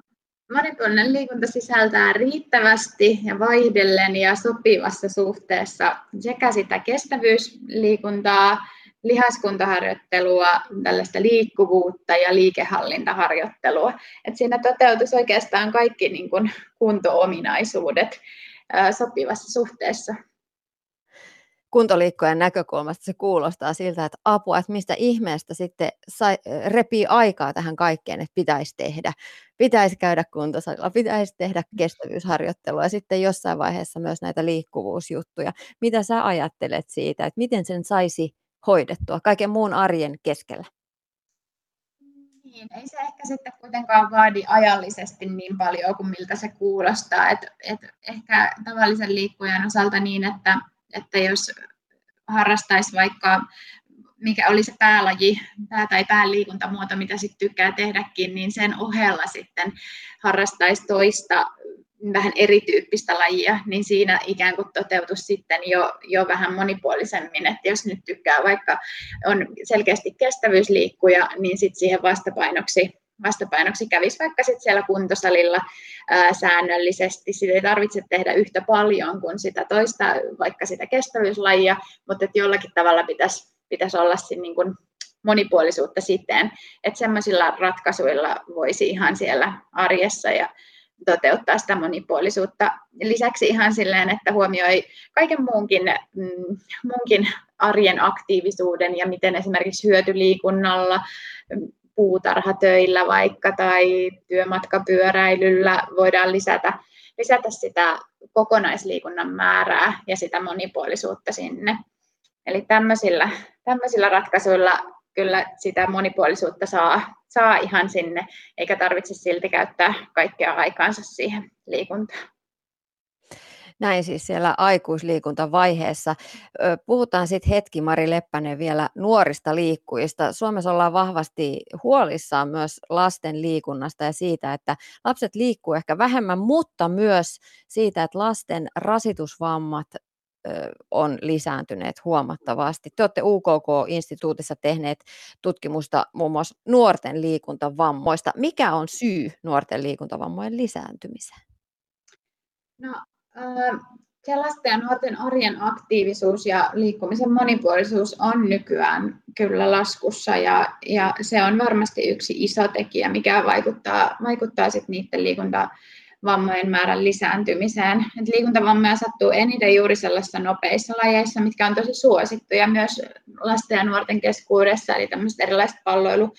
[SPEAKER 6] monipuolinen liikunta sisältää riittävästi ja vaihdellen ja sopivassa suhteessa sekä sitä kestävyysliikuntaa, lihaskuntaharjoittelua, tällaista liikkuvuutta ja liikehallintaharjoittelua. Et siinä toteutus oikeastaan kaikki niin kun kunto-ominaisuudet sopivassa suhteessa.
[SPEAKER 3] Kuntoliikkojen näkökulmasta se kuulostaa siltä, että apua, että mistä ihmeestä sitten sai, repii aikaa tähän kaikkeen, että pitäisi tehdä. Pitäisi käydä kuntosalilla, pitäisi tehdä kestävyysharjoittelua ja sitten jossain vaiheessa myös näitä liikkuvuusjuttuja. Mitä sä ajattelet siitä, että miten sen saisi hoidettua kaiken muun arjen keskellä?
[SPEAKER 6] Niin, ei se ehkä sitten kuitenkaan vaadi ajallisesti niin paljon kuin miltä se kuulostaa. Et, et ehkä tavallisen liikkujan osalta niin, että, että jos harrastaisi vaikka mikä oli se päälaji, pää- tai pääliikuntamuoto, mitä sitten tykkää tehdäkin, niin sen ohella sitten harrastaisi toista vähän erityyppistä lajia, niin siinä ikään kuin toteutus sitten jo, jo vähän monipuolisemmin, että jos nyt tykkää vaikka on selkeästi kestävyysliikkuja, niin sitten siihen vastapainoksi vastapainoksi kävisi vaikka sit siellä kuntosalilla ää, säännöllisesti. Sitä ei tarvitse tehdä yhtä paljon kuin sitä toista, vaikka sitä kestävyyslajia, mutta että jollakin tavalla pitäisi, pitäisi olla niin kuin monipuolisuutta siten, että semmoisilla ratkaisuilla voisi ihan siellä arjessa ja toteuttaa sitä monipuolisuutta. Lisäksi ihan silleen, että huomioi kaiken muunkin, mm, muunkin arjen aktiivisuuden ja miten esimerkiksi hyötyliikunnalla, puutarhatöillä vaikka tai työmatkapyöräilyllä voidaan lisätä, lisätä sitä kokonaisliikunnan määrää ja sitä monipuolisuutta sinne. Eli tämmöisillä, tämmöisillä ratkaisuilla kyllä sitä monipuolisuutta saa, saa ihan sinne, eikä tarvitse silti käyttää kaikkea aikaansa siihen liikuntaan.
[SPEAKER 3] Näin siis siellä aikuisliikuntavaiheessa. Puhutaan sitten hetki, Mari Leppänen, vielä nuorista liikkujista. Suomessa ollaan vahvasti huolissaan myös lasten liikunnasta ja siitä, että lapset liikkuu ehkä vähemmän, mutta myös siitä, että lasten rasitusvammat on lisääntyneet huomattavasti. Te olette UKK-instituutissa tehneet tutkimusta muun muassa nuorten liikuntavammoista. Mikä on syy nuorten liikuntavammojen lisääntymiseen?
[SPEAKER 6] No, se lasten ja nuorten arjen aktiivisuus ja liikkumisen monipuolisuus on nykyään kyllä laskussa ja, ja se on varmasti yksi iso tekijä, mikä vaikuttaa, vaikuttaa sitten niiden liikuntavammojen määrän lisääntymiseen. Et liikuntavammoja sattuu eniten juuri sellaisissa nopeissa lajeissa, mitkä on tosi suosittuja myös lasten ja nuorten keskuudessa, eli tämmöiset erilaiset palloilu,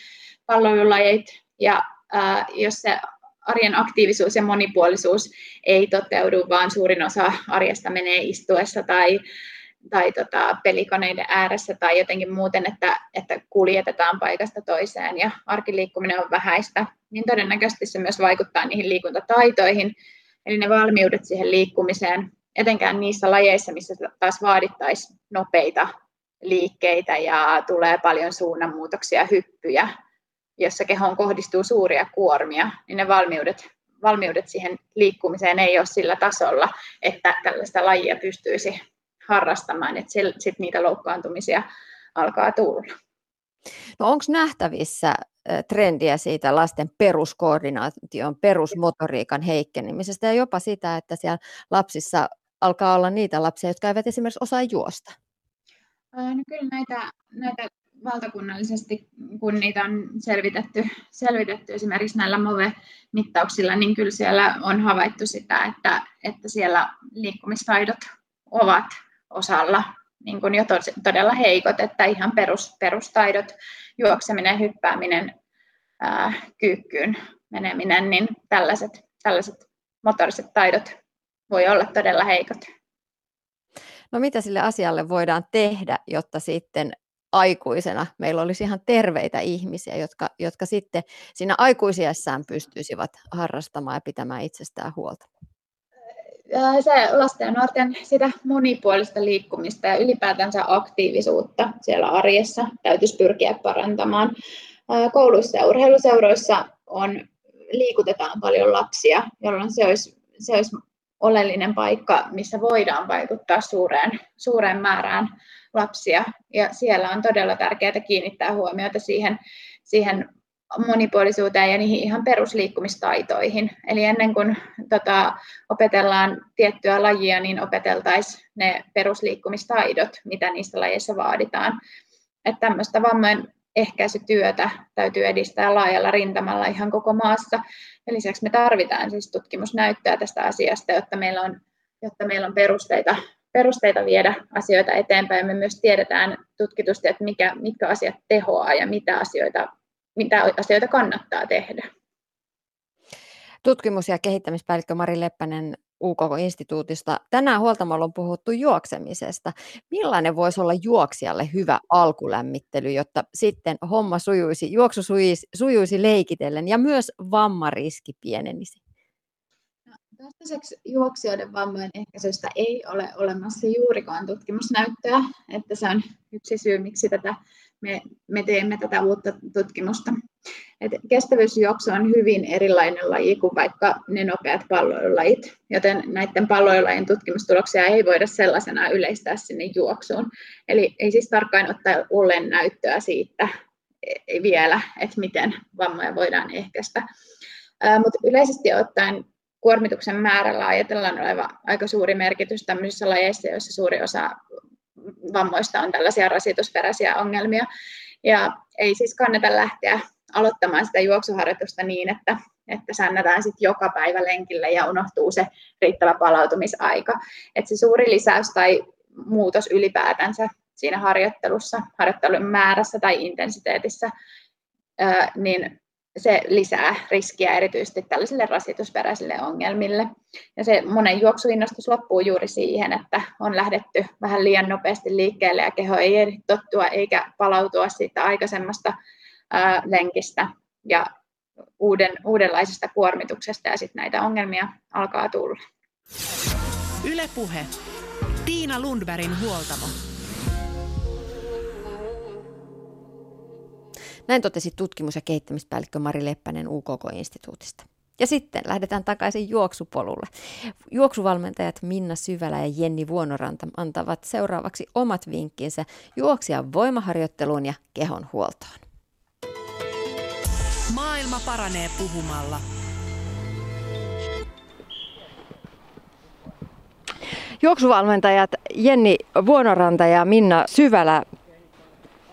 [SPEAKER 6] palloilulajit. Ja ää, jos se arjen aktiivisuus ja monipuolisuus ei toteudu, vaan suurin osa arjesta menee istuessa tai, tai tota, pelikoneiden ääressä tai jotenkin muuten, että, että kuljetetaan paikasta toiseen ja arkiliikkuminen on vähäistä, niin todennäköisesti se myös vaikuttaa niihin liikuntataitoihin, eli ne valmiudet siihen liikkumiseen, etenkään niissä lajeissa, missä taas vaadittaisiin nopeita liikkeitä ja tulee paljon suunnanmuutoksia, hyppyjä, jossa kehoon kohdistuu suuria kuormia, niin ne valmiudet, valmiudet siihen liikkumiseen ei ole sillä tasolla, että tällaista lajia pystyisi harrastamaan, että sitten niitä loukkaantumisia alkaa tulla.
[SPEAKER 3] No onko nähtävissä trendiä siitä lasten peruskoordinaation, perusmotoriikan heikkenemisestä ja jopa sitä, että siellä lapsissa alkaa olla niitä lapsia, jotka eivät esimerkiksi osaa juosta?
[SPEAKER 6] No kyllä näitä, näitä valtakunnallisesti, kun niitä on selvitetty, selvitetty esimerkiksi näillä MOVE-mittauksilla, niin kyllä siellä on havaittu sitä, että, että siellä liikkumistaidot ovat osalla niin kuin jo todella heikot, että ihan perus, perustaidot, juokseminen, hyppääminen, ää, kyykkyyn meneminen, niin tällaiset, tällaiset motoriset taidot voi olla todella heikot.
[SPEAKER 3] No mitä sille asialle voidaan tehdä, jotta sitten aikuisena meillä olisi ihan terveitä ihmisiä, jotka, jotka sitten siinä aikuisiessään pystyisivät harrastamaan ja pitämään itsestään huolta?
[SPEAKER 6] Se lasten ja nuorten sitä monipuolista liikkumista ja ylipäätänsä aktiivisuutta siellä arjessa täytyisi pyrkiä parantamaan. Kouluissa ja urheiluseuroissa on, liikutetaan paljon lapsia, jolloin se olisi, se olisi oleellinen paikka, missä voidaan vaikuttaa suureen, suureen määrään lapsia. Ja siellä on todella tärkeää kiinnittää huomiota siihen, siihen monipuolisuuteen ja niihin ihan perusliikkumistaitoihin. Eli ennen kuin tota, opetellaan tiettyä lajia, niin opeteltaisiin ne perusliikkumistaidot, mitä niistä lajeissa vaaditaan. Että tämmöistä vammojen ehkäisytyötä täytyy edistää laajalla rintamalla ihan koko maassa. Ja lisäksi me tarvitaan siis tutkimusnäyttöä tästä asiasta, jotta meillä on, jotta meillä on perusteita, perusteita viedä asioita eteenpäin. Me myös tiedetään tutkitusti, että mikä, mitkä asiat tehoaa ja mitä asioita, mitä asioita kannattaa tehdä.
[SPEAKER 3] Tutkimus- ja kehittämispäällikkö Mari Leppänen UKK-instituutista. Tänään huoltamalla on puhuttu juoksemisesta. Millainen voisi olla juoksijalle hyvä alkulämmittely, jotta sitten homma sujuisi, juoksu sujuisi, sujuisi leikitellen ja myös vammariski pienenisi?
[SPEAKER 6] Toistaiseksi juoksijoiden vammojen ehkäisystä ei ole olemassa juurikaan tutkimusnäyttöä, että se on yksi syy, miksi tätä me, me teemme tätä uutta tutkimusta. Et kestävyysjuoksu on hyvin erilainen laji kuin vaikka ne nopeat palloilulajit, joten näiden palloilulajien tutkimustuloksia ei voida sellaisena yleistää sinne juoksuun. Eli ei siis tarkkaan ottaa ollen näyttöä siitä e, vielä, että miten vammoja voidaan ehkäistä. Mutta yleisesti ottaen kuormituksen määrällä ajatellaan oleva aika suuri merkitys tämmöisissä lajeissa, joissa suuri osa vammoista on tällaisia rasitusperäisiä ongelmia. Ja ei siis kannata lähteä aloittamaan sitä juoksuharjoitusta niin, että, että sännätään sitten joka päivä lenkille ja unohtuu se riittävä palautumisaika. Et se suuri lisäys tai muutos ylipäätänsä siinä harjoittelussa, harjoittelun määrässä tai intensiteetissä, niin se lisää riskiä erityisesti tällaisille rasitusperäisille ongelmille. Ja se monen juoksuinnostus loppuu juuri siihen, että on lähdetty vähän liian nopeasti liikkeelle ja keho ei ehdi tottua eikä palautua siitä aikaisemmasta ää, lenkistä ja uuden, uudenlaisesta kuormituksesta ja sitten näitä ongelmia alkaa tulla.
[SPEAKER 2] Ylepuhe. Tiina Lundbergin huoltamo.
[SPEAKER 3] Näin totesi tutkimus- ja kehittämispäällikkö Mari Leppänen UKK-instituutista. Ja sitten lähdetään takaisin juoksupolulle. Juoksuvalmentajat Minna Syvälä ja Jenni Vuonoranta antavat seuraavaksi omat vinkkinsä juoksijan voimaharjoitteluun ja kehon huoltoon.
[SPEAKER 2] Maailma paranee puhumalla.
[SPEAKER 3] Juoksuvalmentajat Jenni Vuonoranta ja Minna Syvälä,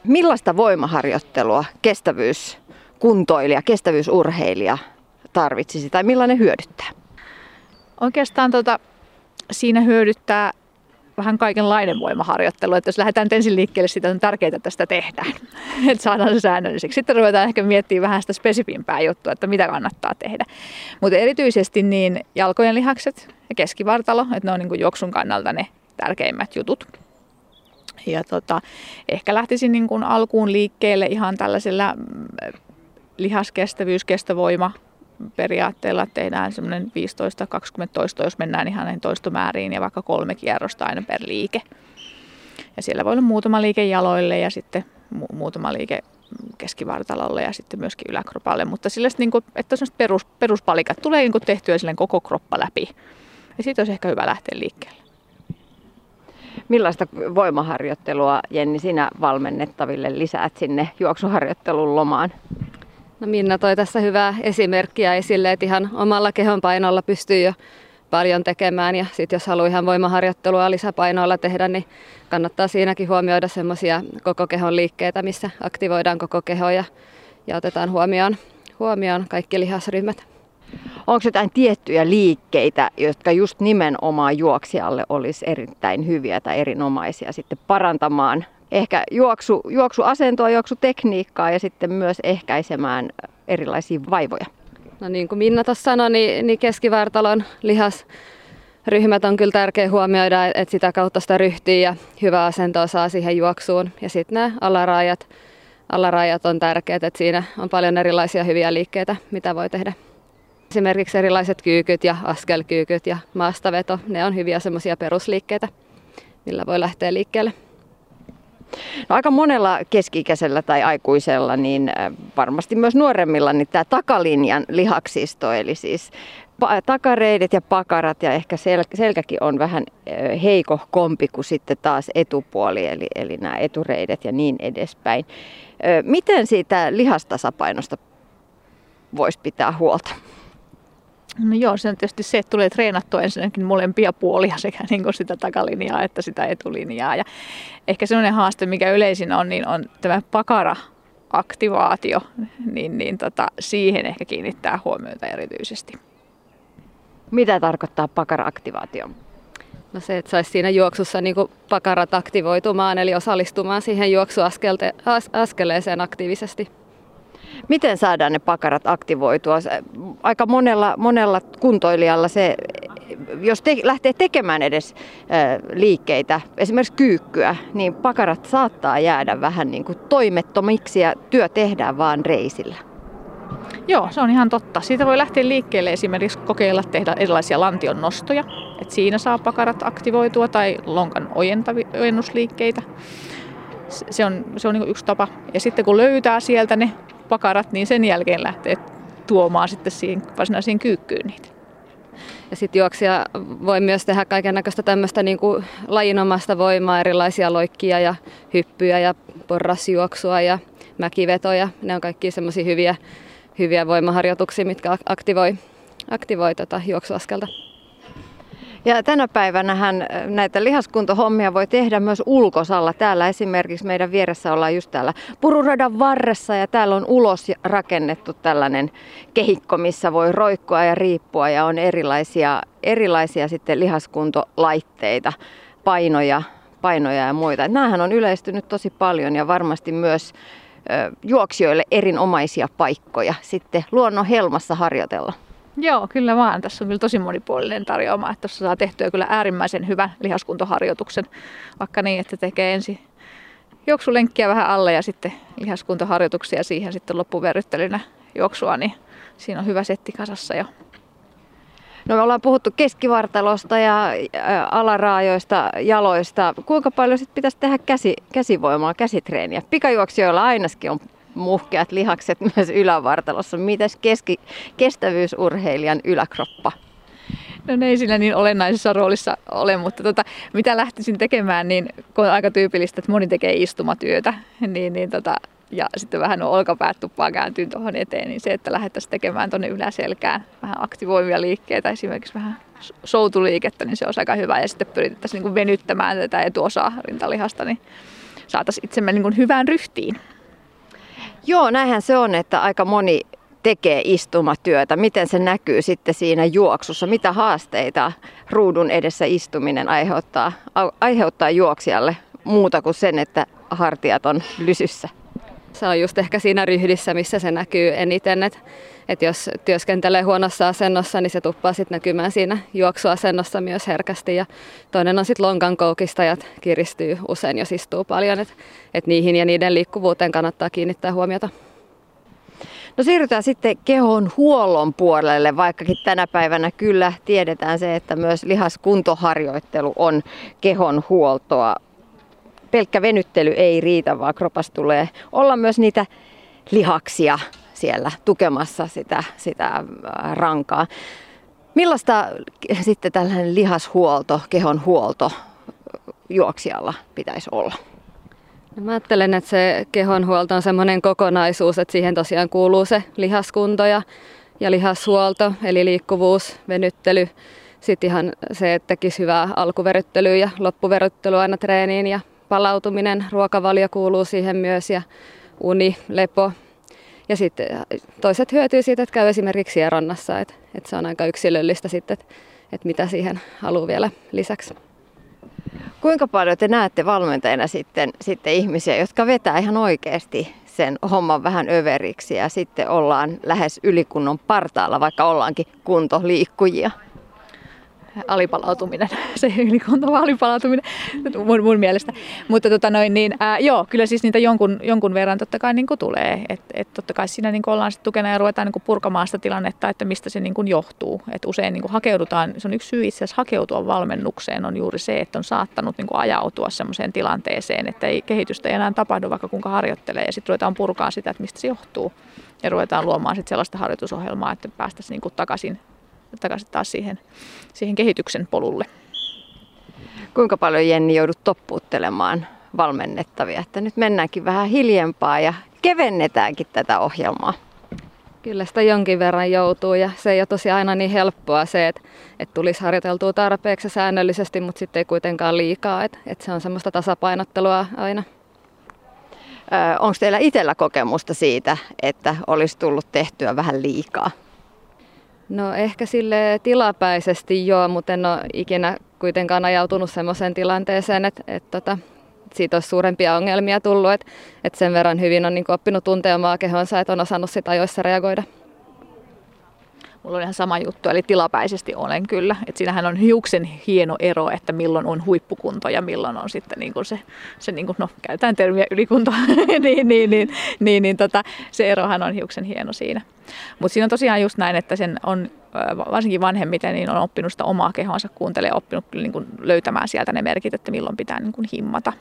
[SPEAKER 3] millaista voimaharjoittelua kestävyyskuntoilija, kestävyysurheilija tarvitsisi tai millainen hyödyttää?
[SPEAKER 4] Oikeastaan tota, siinä hyödyttää vähän kaikenlainen voimaharjoittelu. Että jos lähdetään ensin liikkeelle, siitä on tärkeää, että sitä tehdään. että saadaan se säännölliseksi. Sitten ruvetaan ehkä miettimään vähän sitä spesifimpää juttua, että mitä kannattaa tehdä. Mutta erityisesti niin jalkojen lihakset ja keskivartalo, että ne on niin juoksun kannalta ne tärkeimmät jutut. Ja tota, ehkä lähtisin niin kuin alkuun liikkeelle ihan tällaisella mm, lihaskestävyys, kestovoima periaatteella tehdään semmoinen 15-20 toistoa, jos mennään ihan näihin toistomääriin ja vaikka kolme kierrosta aina per liike. Ja siellä voi olla muutama liike jaloille ja sitten mu- muutama liike keskivartalolle ja sitten myöskin yläkropalle, mutta sillä niin kuin, että perus, peruspalikat tulee niin kuin tehtyä koko kroppa läpi. Ja siitä olisi ehkä hyvä lähteä liikkeelle.
[SPEAKER 3] Millaista voimaharjoittelua, Jenni, sinä valmennettaville lisäät sinne juoksuharjoittelun lomaan?
[SPEAKER 5] No Minna toi tässä hyvää esimerkkiä esille, että ihan omalla kehon painolla pystyy jo paljon tekemään ja sitten jos haluaa ihan voimaharjoittelua lisäpainoilla tehdä, niin kannattaa siinäkin huomioida semmoisia koko kehon liikkeitä, missä aktivoidaan koko keho ja, ja otetaan huomioon, huomioon kaikki lihasryhmät.
[SPEAKER 3] Onko jotain tiettyjä liikkeitä, jotka just nimenomaan juoksijalle olisi erittäin hyviä tai erinomaisia sitten parantamaan ehkä juoksu, juoksuasentoa, juoksutekniikkaa ja sitten myös ehkäisemään erilaisia vaivoja.
[SPEAKER 5] No niin kuin Minna tuossa sanoi, niin, niin keskivartalon lihas ryhmät on kyllä tärkeä huomioida, että sitä kautta sitä ryhtiä ja hyvää asentoa saa siihen juoksuun. Ja sitten nämä alarajat, alarajat on tärkeät, että siinä on paljon erilaisia hyviä liikkeitä, mitä voi tehdä. Esimerkiksi erilaiset kyykyt ja askelkyykyt ja maastaveto, ne on hyviä semmoisia perusliikkeitä, millä voi lähteä liikkeelle.
[SPEAKER 3] No aika monella keski-ikäisellä tai aikuisella, niin äh, varmasti myös nuoremmilla, niin tämä takalinjan lihaksisto, eli siis takareidet ja pakarat ja ehkä sel- selkäkin on vähän äh, heiko kompi kuin sitten taas etupuoli, eli, eli nämä etureidet ja niin edespäin. Miten siitä lihastasapainosta voisi pitää huolta?
[SPEAKER 4] No joo, se on tietysti se, että tulee treenattua ensinnäkin molempia puolia, sekä niin kuin sitä takalinjaa että sitä etulinjaa. Ja ehkä sellainen haaste, mikä yleisin on, niin on tämä pakara aktivaatio, niin, niin tota, siihen ehkä kiinnittää huomiota erityisesti.
[SPEAKER 3] Mitä tarkoittaa pakara-aktivaatio?
[SPEAKER 5] No se, että saisi siinä juoksussa niin pakarat aktivoitumaan, eli osallistumaan siihen juoksuaskeleeseen aktiivisesti.
[SPEAKER 3] Miten saadaan ne pakarat aktivoitua? Aika monella, monella kuntoilijalla se, jos te, lähtee tekemään edes liikkeitä, esimerkiksi kyykkyä, niin pakarat saattaa jäädä vähän niin kuin toimettomiksi ja työ tehdään vaan reisillä.
[SPEAKER 4] Joo, se on ihan totta. Siitä voi lähteä liikkeelle esimerkiksi kokeilla tehdä erilaisia lantion nostoja. Et siinä saa pakarat aktivoitua tai lonkan ojennusliikkeitä. Se on, se on niin yksi tapa. Ja sitten kun löytää sieltä ne pakarat, niin sen jälkeen lähtee tuomaan sitten siihen varsinaisiin kyykkyyn niitä.
[SPEAKER 5] Ja sitten juoksija voi myös tehdä kaiken näköistä tämmöistä niin kuin lajinomasta voimaa, erilaisia loikkia ja hyppyjä ja porrasjuoksua ja mäkivetoja. Ne on kaikki semmoisia hyviä, hyviä voimaharjoituksia, mitkä aktivoi, aktivoi tota juoksuaskelta.
[SPEAKER 3] Ja tänä päivänä hän näitä lihaskuntohommia voi tehdä myös ulkosalla. Täällä esimerkiksi meidän vieressä ollaan just täällä pururadan varressa ja täällä on ulos rakennettu tällainen kehikko, missä voi roikkua ja riippua ja on erilaisia, erilaisia sitten lihaskuntolaitteita, painoja, painoja ja muita. Nämähän on yleistynyt tosi paljon ja varmasti myös juoksijoille erinomaisia paikkoja sitten luonnon helmassa harjoitella.
[SPEAKER 4] Joo, kyllä vaan. Tässä on kyllä tosi monipuolinen tarjoama. Että tuossa saa tehtyä kyllä äärimmäisen hyvän lihaskuntoharjoituksen, vaikka niin, että tekee ensin juoksulenkkiä vähän alle ja sitten lihaskuntoharjoituksia siihen sitten loppuverryttelynä juoksua, niin siinä on hyvä setti kasassa jo.
[SPEAKER 3] No me ollaan puhuttu keskivartalosta ja alaraajoista, jaloista. Kuinka paljon sitten pitäisi tehdä käsi, käsivoimaa, käsitreeniä? Pikajuoksijoilla ainakin on muhkeat lihakset myös ylävartalossa. Mitäs keski, kestävyysurheilijan yläkroppa?
[SPEAKER 4] No ne ei sillä niin olennaisessa roolissa ole, mutta tota, mitä lähtisin tekemään, niin kun on aika tyypillistä, että moni tekee istumatyötä, niin, niin tota, ja sitten vähän on olkapäät tuppaa kääntyy tuohon eteen, niin se, että lähdettäisiin tekemään tuonne yläselkään vähän aktivoivia liikkeitä, esimerkiksi vähän soutuliikettä, niin se on aika hyvä. Ja sitten pyritettäisiin niin venyttämään tätä etuosaa rintalihasta, niin saataisiin itsemme niin hyvään ryhtiin.
[SPEAKER 3] Joo, näinhän se on, että aika moni tekee istumatyötä. Miten se näkyy sitten siinä juoksussa? Mitä haasteita ruudun edessä istuminen aiheuttaa, aiheuttaa juoksijalle muuta kuin sen, että hartiat on lysyssä?
[SPEAKER 5] Se on just ehkä siinä ryhdissä, missä se näkyy eniten, että et jos työskentelee huonossa asennossa, niin se tuppaa sitten näkymään siinä juoksuasennossa myös herkästi. Ja toinen on sitten lonkan koukistajat, kiristyy usein, jos istuu paljon, että et niihin ja niiden liikkuvuuteen kannattaa kiinnittää huomiota.
[SPEAKER 3] No siirrytään sitten kehon huollon puolelle, vaikkakin tänä päivänä kyllä tiedetään se, että myös lihaskuntoharjoittelu on kehon huoltoa pelkkä venyttely ei riitä, vaan kropas tulee olla myös niitä lihaksia siellä tukemassa sitä, sitä äh, rankaa. Millaista sitten tällainen lihashuolto, kehon huolto juoksijalla pitäisi olla?
[SPEAKER 5] No mä ajattelen, että se kehonhuolto on semmoinen kokonaisuus, että siihen tosiaan kuuluu se lihaskunto ja, ja lihashuolto, eli liikkuvuus, venyttely. Sitten ihan se, että tekisi hyvää alkuveryttelyä ja loppuveryttelyä aina treeniin ja palautuminen, ruokavalio kuuluu siihen myös ja uni, lepo. Ja sitten toiset hyötyy siitä, että käy esimerkiksi sieronnassa, että, että se on aika yksilöllistä sitten, että, että mitä siihen haluaa vielä lisäksi.
[SPEAKER 3] Kuinka paljon te näette valmentajina sitten, sitten ihmisiä, jotka vetää ihan oikeasti sen homman vähän överiksi ja sitten ollaan lähes ylikunnon partaalla, vaikka ollaankin kuntoliikkujia?
[SPEAKER 4] Alipalautuminen, se ylikuntava alipalautuminen mun, mun mielestä. Mutta tota noin, niin, ää, joo, kyllä siis niitä jonkun, jonkun verran totta kai niin tulee. Et, et totta kai siinä niin ollaan sit tukena ja ruvetaan niin purkamaan sitä tilannetta, että mistä se niin johtuu. Et usein niin hakeudutaan, se on yksi syy itse asiassa hakeutua valmennukseen on juuri se, että on saattanut niin ajautua sellaiseen tilanteeseen, että ei kehitystä ei enää tapahdu vaikka kuinka harjoittelee ja sitten ruvetaan purkaa sitä, että mistä se johtuu. Ja ruvetaan luomaan sitten sellaista harjoitusohjelmaa, että päästäisiin niin takaisin takaisin taas siihen, siihen kehityksen polulle.
[SPEAKER 3] Kuinka paljon Jenni joudut toppuuttelemaan valmennettavia, että nyt mennäänkin vähän hiljempaa ja kevennetäänkin tätä ohjelmaa?
[SPEAKER 5] Kyllä sitä jonkin verran joutuu ja se ei ole tosiaan aina niin helppoa se, että, että tulisi harjoiteltua tarpeeksi säännöllisesti, mutta sitten ei kuitenkaan liikaa, että, että se on semmoista tasapainottelua aina.
[SPEAKER 3] Onko teillä itsellä kokemusta siitä, että olisi tullut tehtyä vähän liikaa?
[SPEAKER 5] No ehkä sille tilapäisesti joo, mutta en ole ikinä kuitenkaan ajautunut sellaiseen tilanteeseen, että, että, että siitä olisi suurempia ongelmia tullut, että, että sen verran hyvin on niin oppinut tuntea omaa kehonsa, että on osannut sitä ajoissa reagoida.
[SPEAKER 4] Mulla on ihan sama juttu, eli tilapäisesti olen kyllä. Et siinähän on hiuksen hieno ero, että milloin on huippukunto ja milloin on sitten niin kuin se, se niin kuin, no käytetään termiä ylikunto, niin, niin, niin, niin, niin, niin tota, se erohan on hiuksen hieno siinä. Mutta siinä on tosiaan just näin, että sen on varsinkin vanhemmiten niin on oppinut sitä omaa kehonsa kuuntelee ja oppinut niin kuin löytämään sieltä ne merkit, että milloin pitää niin kuin himmata.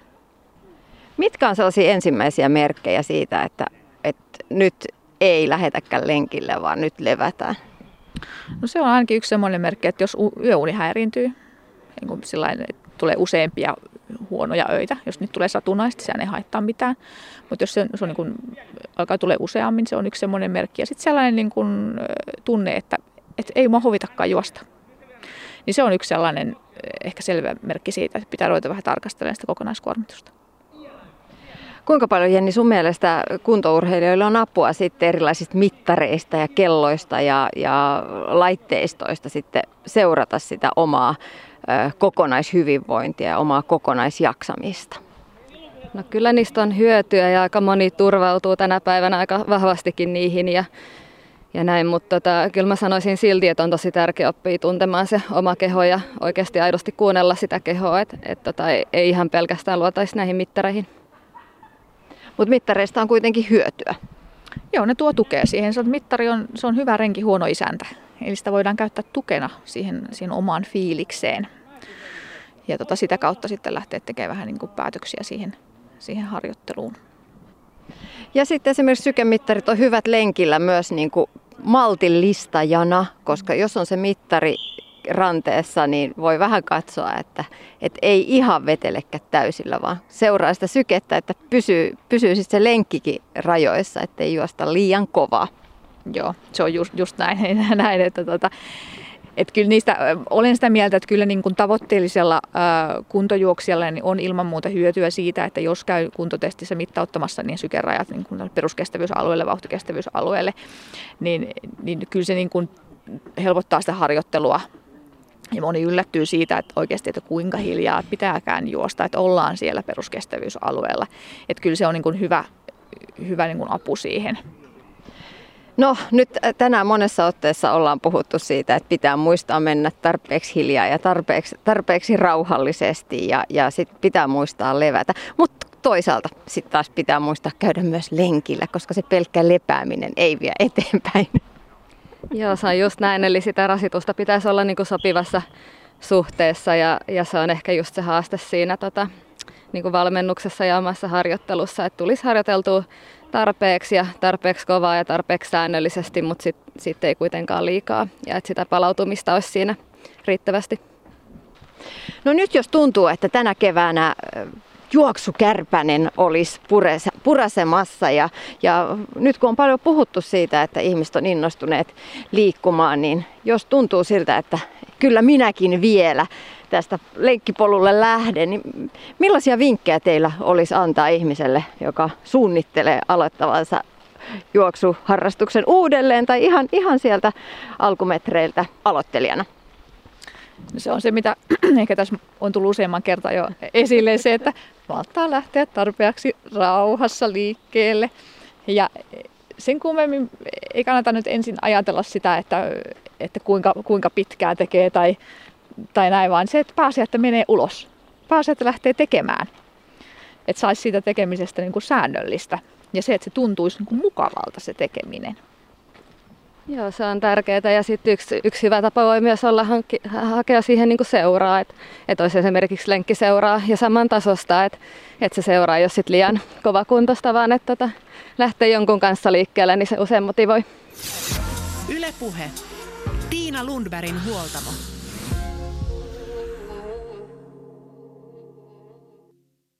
[SPEAKER 3] Mitkä on sellaisia ensimmäisiä merkkejä siitä, että, että nyt ei lähetäkään lenkille, vaan nyt levätään?
[SPEAKER 4] No se on ainakin yksi semmoinen merkki, että jos yöuni häiriintyy, niin kuin sillain, että tulee useampia huonoja öitä, jos nyt tulee satunnaisesti, sehän ei haittaa mitään. Mutta jos se, se on niin kuin, alkaa tulee useammin, se on yksi semmoinen merkki. Ja sitten sellainen niin kuin, tunne, että, että ei mua huvitakaan juosta. Niin se on yksi sellainen ehkä selvä merkki siitä, että pitää ruveta vähän tarkastelemaan sitä kokonaiskuormitusta.
[SPEAKER 3] Kuinka paljon Jenni sun mielestä kuntourheilijoilla on apua sitten erilaisista mittareista ja kelloista ja, ja laitteistoista sitten seurata sitä omaa ö, kokonaishyvinvointia ja omaa kokonaisjaksamista?
[SPEAKER 5] No kyllä niistä on hyötyä ja aika moni turvautuu tänä päivänä aika vahvastikin niihin ja, ja näin, mutta tota, kyllä mä sanoisin silti, että on tosi tärkeä oppia tuntemaan se oma keho ja oikeasti aidosti kuunnella sitä kehoa, että et tota, ei, ei ihan pelkästään luotaisi näihin mittareihin.
[SPEAKER 3] Mutta mittareista on kuitenkin hyötyä.
[SPEAKER 4] Joo, ne tuo tukea siihen. Se on, mittari on, se on hyvä renki, huono isäntä. Eli sitä voidaan käyttää tukena siihen, siihen omaan fiilikseen. Ja tota, sitä kautta sitten lähteä tekemään vähän niin kuin päätöksiä siihen, siihen harjoitteluun.
[SPEAKER 3] Ja sitten esimerkiksi sykemittarit on hyvät lenkillä myös niin kuin maltillistajana, koska jos on se mittari ranteessa, niin voi vähän katsoa, että, että ei ihan vetelekä täysillä, vaan seuraa sitä sykettä, että pysyy, pysyy sitten se lenkkikin rajoissa, ettei juosta liian kovaa.
[SPEAKER 4] Joo, se on just, just näin, näin että tota, et kyllä niistä, olen sitä mieltä, että kyllä niin kuin tavoitteellisella ää, kuntojuoksijalla niin on ilman muuta hyötyä siitä, että jos käy kuntotestissä mittauttamassa niin sykerajat niin kuin peruskestävyysalueelle, vauhtikestävyysalueelle, niin, niin kyllä se niin kuin helpottaa sitä harjoittelua ja moni yllättyy siitä, että oikeasti, että kuinka hiljaa pitääkään juosta, että ollaan siellä peruskestävyysalueella. Että kyllä se on niin kuin hyvä, hyvä niin kuin apu siihen.
[SPEAKER 3] No nyt tänään monessa otteessa ollaan puhuttu siitä, että pitää muistaa mennä tarpeeksi hiljaa ja tarpeeksi, tarpeeksi rauhallisesti ja, ja sit pitää muistaa levätä. Mutta toisaalta sitten taas pitää muistaa käydä myös lenkillä, koska se pelkkä lepääminen ei vie eteenpäin.
[SPEAKER 5] Joo, se on just näin, eli sitä rasitusta pitäisi olla niin kuin sopivassa suhteessa ja, ja se on ehkä just se haaste siinä tota, niin kuin valmennuksessa ja omassa harjoittelussa, että tulisi harjoiteltua tarpeeksi ja tarpeeksi kovaa ja tarpeeksi säännöllisesti, mutta sitten sit ei kuitenkaan liikaa ja että sitä palautumista olisi siinä riittävästi.
[SPEAKER 3] No nyt jos tuntuu, että tänä keväänä juoksukärpänen olisi purasemassa ja, ja nyt kun on paljon puhuttu siitä, että ihmiset on innostuneet liikkumaan, niin jos tuntuu siltä, että kyllä minäkin vielä tästä lenkkipolulle lähden, niin millaisia vinkkejä teillä olisi antaa ihmiselle, joka suunnittelee aloittavansa juoksuharrastuksen uudelleen tai ihan, ihan sieltä alkumetreiltä aloittelijana?
[SPEAKER 4] Se on se, mitä ehkä tässä on tullut useamman kertaan jo esille, se, että malttaa lähteä tarpeeksi rauhassa liikkeelle. Ja sen kummemmin ei kannata nyt ensin ajatella sitä, että, että kuinka, kuinka pitkään tekee tai, tai näin, vaan se, että pääsee, että menee ulos. Pääsee, että lähtee tekemään. Että saisi siitä tekemisestä niin kuin säännöllistä. Ja se, että se tuntuisi niin kuin mukavalta se tekeminen.
[SPEAKER 5] Joo, se on tärkeää. Ja sitten yksi, yksi hyvä tapa voi myös olla hankki, hakea siihen niin seuraa, että et olisi esimerkiksi lenkkiseuraa ja saman tasosta, että et se seuraa jos sit liian kovakuntoista, vaan että tota, lähtee jonkun kanssa liikkeelle, niin se usein motivoi.
[SPEAKER 2] Ylepuhe. Tiina Lundbergin huoltamo.